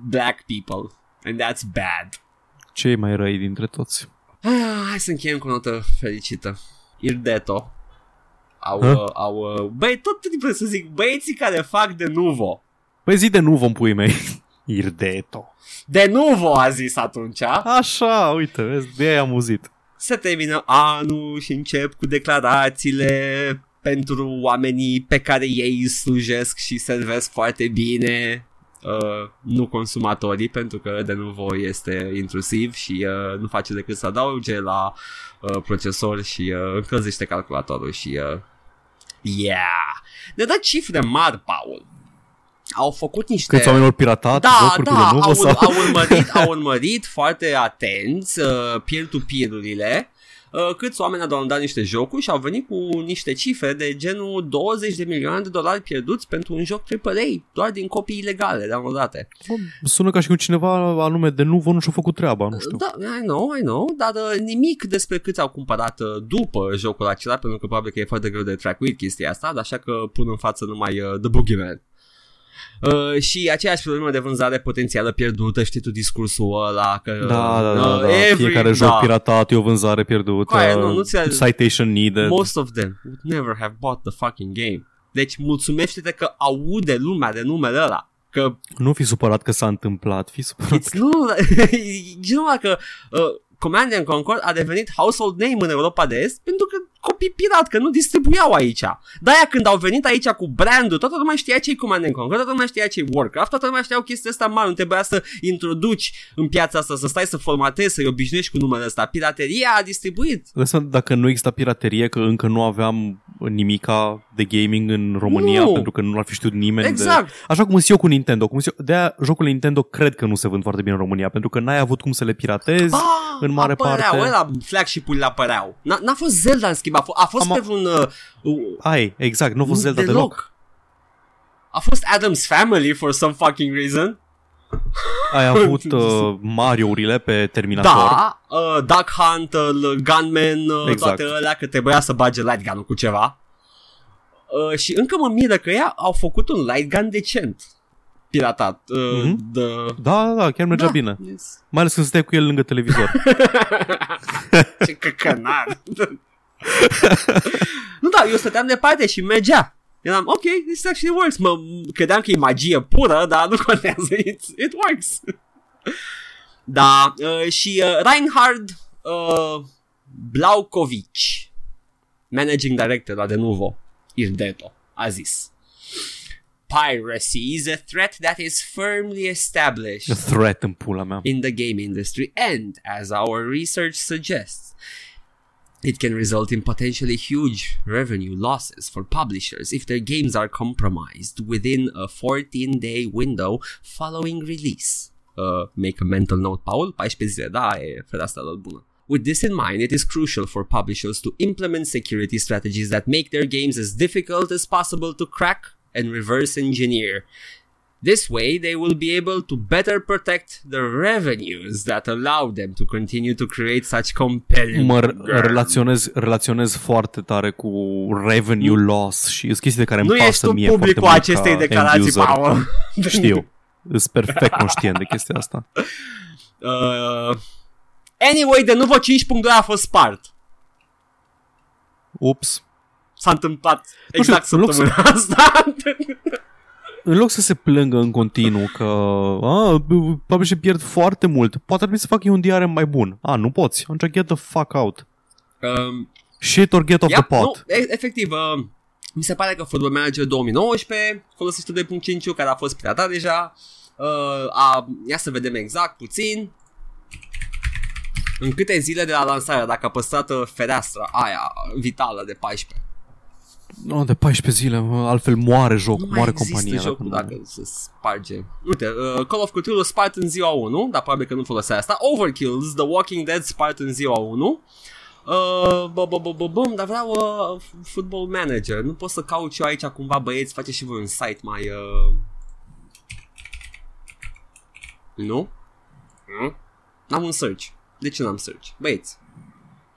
black people. And that's bad. Cei mai răi dintre toți. Ah, hai să încheiem cu o notă fericită. Irdeto. Au, Hă? uh, au, uh, băi, tot timpul să zic, băieții care fac de nuvo. Păi zi de nu vom pui mei. Irdeto. De nuvo a zis atunci. Așa, uite, vezi, de aia am auzit. Se termină anul și încep cu declarațiile pentru oamenii pe care ei slujesc și servesc foarte bine. Uh, nu consumatorii pentru că de nuvo este intrusiv și uh, nu face decât să adauge la uh, procesor și uh, încălzește calculatorul și uh, yeah. Ne dă cifre mari Paul. Au făcut niște Câți oameni au piratat da, jocuri da, cu Lenovo au, sau... au, urmărit, au urmărit foarte atenți uh, peer-to-peer-urile. uh, câți oameni au downloadat niște jocuri și au venit cu niște cifre de genul 20 de milioane de dolari pierduți pentru un joc AAA, doar din copii ilegale downloadate. Bă, Sună ca și cum cineva anume de nu nu și-a făcut treaba, nu știu. Da, I know, I know, dar uh, nimic despre câți au cumpărat uh, după jocul acela, pentru că probabil că e foarte greu de track chestia asta, așa că pun în față numai uh, The Boogeyman. Uh, și aceeași problemă de vânzare potențială pierdută, știi tu discursul ăla că Da, da, da, uh, da. every- Fiecare joc da. piratat e o vânzare pierdută. Coaie, nu, nu ți-a- citation needed. Most of them would never have bought the fucking game. Deci mulțumește-te că aude lumea de numele ăla. Că Nu fi supărat că s-a întâmplat, fi supărat. It's nu, e numai că uh, Command and Conquer a devenit household name în Europa de Est pentru că copii pirat, că nu distribuiau aici. De-aia când au venit aici cu brandul, toată lumea știa ce-i Command and Conquer, toată lumea știa ce-i Warcraft, toată lumea știa chestia asta mare, nu trebuia să introduci în piața asta, să stai să formatezi, să-i obișnuiești cu numele ăsta. Pirateria a distribuit. Lăsă, dacă nu exista piraterie, că încă nu aveam nimica de gaming în România, Nu. pentru că nu ar fi știut nimeni. Exact. De... Așa cum sunt eu cu Nintendo. Cum sunt eu... De-aia jocurile Nintendo cred că nu se vând foarte bine în România, pentru că n-ai avut cum să le piratezi. Ah, în mare apăreau, parte. ăla, flagship-urile apăreau. N-a, n-a fost Zelda în schimb, a, f- a fost Am- pe un... Uh, uh, Ai, exact, nu a fost Zelda deloc. A fost Adam's Family for some fucking reason. Ai avut uh, Mario-urile pe Terminator. Da, uh, Duck Hunt, uh, Gunman, uh, Exact. toate alea, că trebuia să bage light gun cu ceva. Uh, și încă mă miră că ea au făcut un light gun decent. Piratat. Uh, Mhm. de... Da, da, da, chiar mergea da, bine. Yes. Mai ales când stai cu el lângă televizor. Ce căcănar. nu da, eu stăteam departe și mergea. Eram, ok, this actually works. Mă credeam că e magie pură, dar nu contează, it, it works. da, uh, și uh, Reinhard uh, Blaukovic, managing director la Denuvo, Irdeto, a zis Piracy is a threat that is firmly established A threat în pula mea. in the game industry, and as our research suggests, it can result in potentially huge revenue losses for publishers if their games are compromised within a 14 day window following release. Uh, make a mental note, Paul, 14 zile, da, e fereastra lor bună. With this in mind, it is crucial for publishers to implement security strategies that make their games as difficult as possible to crack and reverse engineer. This way, they will be able to better protect the revenues that allow them to continue to create such compelling Mă games. relaționez, relaționez foarte tare cu revenue loss și sunt chestii de care îmi Nu pasă ești tu mie publicul foarte mult acestei ca declarații, end-user. Paul. Știu. Sunt perfect conștient de chestia asta. Uh, anyway, de nuvo 5.2 a fost spart. Ups. S-a întâmplat Nu știu, exact în loc să- săptămâna asta. În loc să se plângă în continuu că a, publisher pierd foarte mult, poate ar trebui să fac eu un DRM mai bun. A, nu poți. Atunci get the fuck out. um, Shit or get off Yep, the pot. Nu, e- efectiv, uh, mi se pare că Football Manager 2019 folosește 2.5 care a fost piratat deja. Uh, a, ia să vedem exact puțin. În câte zile de la lansare, dacă a păstrat uh, fereastra aia vitală de 14. No, de 14 zile, mă, altfel moare jocul, Nu mai moare există compania. jocul dacă dacă se sparge. Uite, uh, Call of Cthulhu spart în ziua 1, dar probabil că nu folosea asta. Overkills, The Walking Dead spart în ziua 1. Uh, bă, bă, bă, bă, bă, dar vreau uh, Football Manager. Nu pot să caut și eu aici cumva băieți, face și voi un site mai... Uh... Nu? Nu? N-am un search. De ce n-am search? Băieți,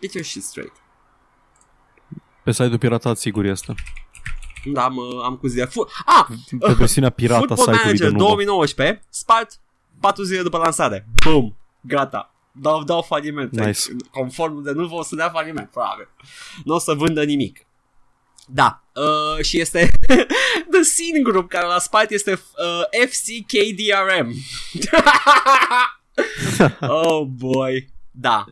get your shit straight. Pe site-ul piratat sigur este. Da, am, uh, am cu zile. Fu- ah! Pe versiunea pirata Football site-ului de Manager nuvo. 2019, spart 4 zile după lansare. Boom! Gata. Dau, dau faliment. Nice. Deci, conform de nu o să dea faliment, probabil. Nu o să vândă nimic. Da, uh, și este The Scene Group care l-a spart este uh, FCKDRM. oh boy. Da.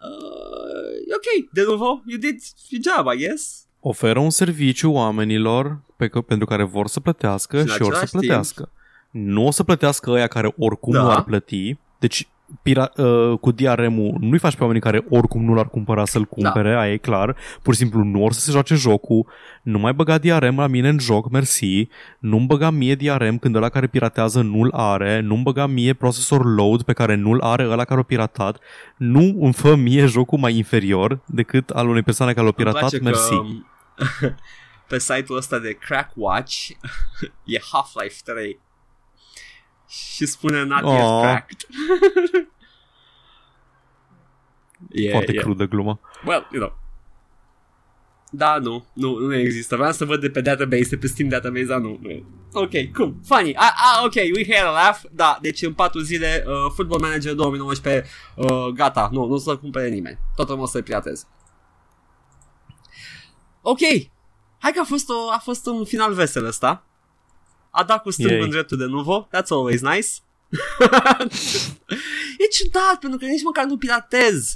Uh, ok, de nuvo, you did your job, I guess. Oferă un serviciu oamenilor pe că, pentru care vor să plătească Și în și, or să același timp- plătească. Nu o să plătească ăia care oricum Da. nu ar plăti. Deci pira- uh, cu DRM-ul nu-i faci pe oamenii care oricum nu l-ar cumpăra să-l cumpere, da. aia e clar. Pur și simplu nu or să se joace jocul, nu mai băga DRM la mine în joc, mersi, nu-mi băga mie DRM când ăla care piratează nu-l are, nu-mi băga mie procesor load pe care nu-l are ăla care a piratat, nu îmi fă mie jocul mai inferior decât al unei persoane care l-a Îmi piratat, place mersi. Că, um, pe site-ul ăsta de Crack Watch e Half-Life 3 și spune not yet Aw. cracked. yeah, Foarte yeah. crudă gluma. Well, you know. Da, nu, nu, nu există. Vreau să văd de pe database, de pe Steam database, dar nu, nu e. Ok, cool, funny. Ah, ah, ok, we had a laugh. Da, deci în 4 zile, uh, Football Manager 2019, uh, gata, nu, nu o să cumpere nimeni. Toată lumea o să-i pirateze. Ok, hai că a fost, o, a fost un final vesel ăsta. A dat cu stângul Yay. în dreptul de nuvo, that's always nice. e ciudat, pentru că nici măcar nu piratez.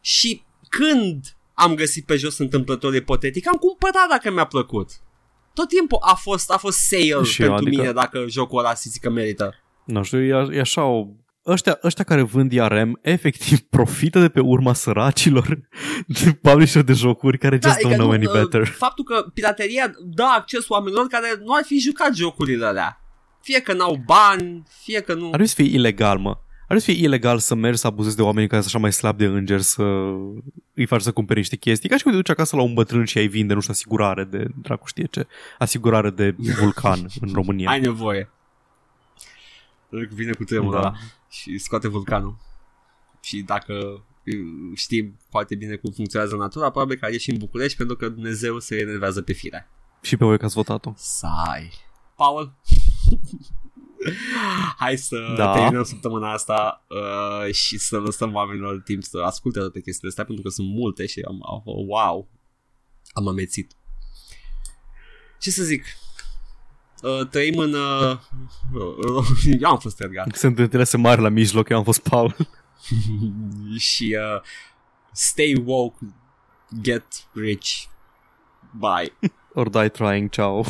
Și când am găsit pe jos întâmplător ipotetic, am cumpărat dacă mi-a plăcut. Tot timpul a fost, a fost sale Și eu, pentru adică- mine dacă jocul ăla se zice că merită. Nu știu, e, a- e așa o... Ăștia, ăștia care vând IRM efectiv profită de pe urma săracilor de publisher de jocuri care just adică don't know nu, any uh, better. Faptul că pirateria dă acces oamenilor care nu ar fi jucat jocurile alea. Fie că n-au bani, fie că nu... Ar trebui să fie ilegal, mă. Ar trebui să fie ilegal să mergi să abuzezi de oameni care sunt așa mai slab de îngeri să îi faci să cumpere niște chestii. Ca și cum te duci acasă la un bătrân și ai vinde, nu știu, asigurare de, dracu știe ce, asigurare de vulcan în România. Ai nevoie. Vine cu tremurul Da. Ăla și scoate vulcanul. Și dacă uh, știm foarte bine cum funcționează natura, probabil că ieși în București pentru că Dumnezeu se enervează pe fire. Și pe voi că ați votat-o. Sai. Paul? Hai să Da. terminăm săptămâna asta uh, și să lăsăm oamenilor timp să asculte toate chestiile astea pentru că sunt multe și am, am wow, am amețit. Ce să zic? Uh, trăim în... Uh, uh, eu am fost Edgar Sunt interese mari la mijloc, eu am fost Paul. și uh, stay woke, get rich, bye. Or die trying, ciao.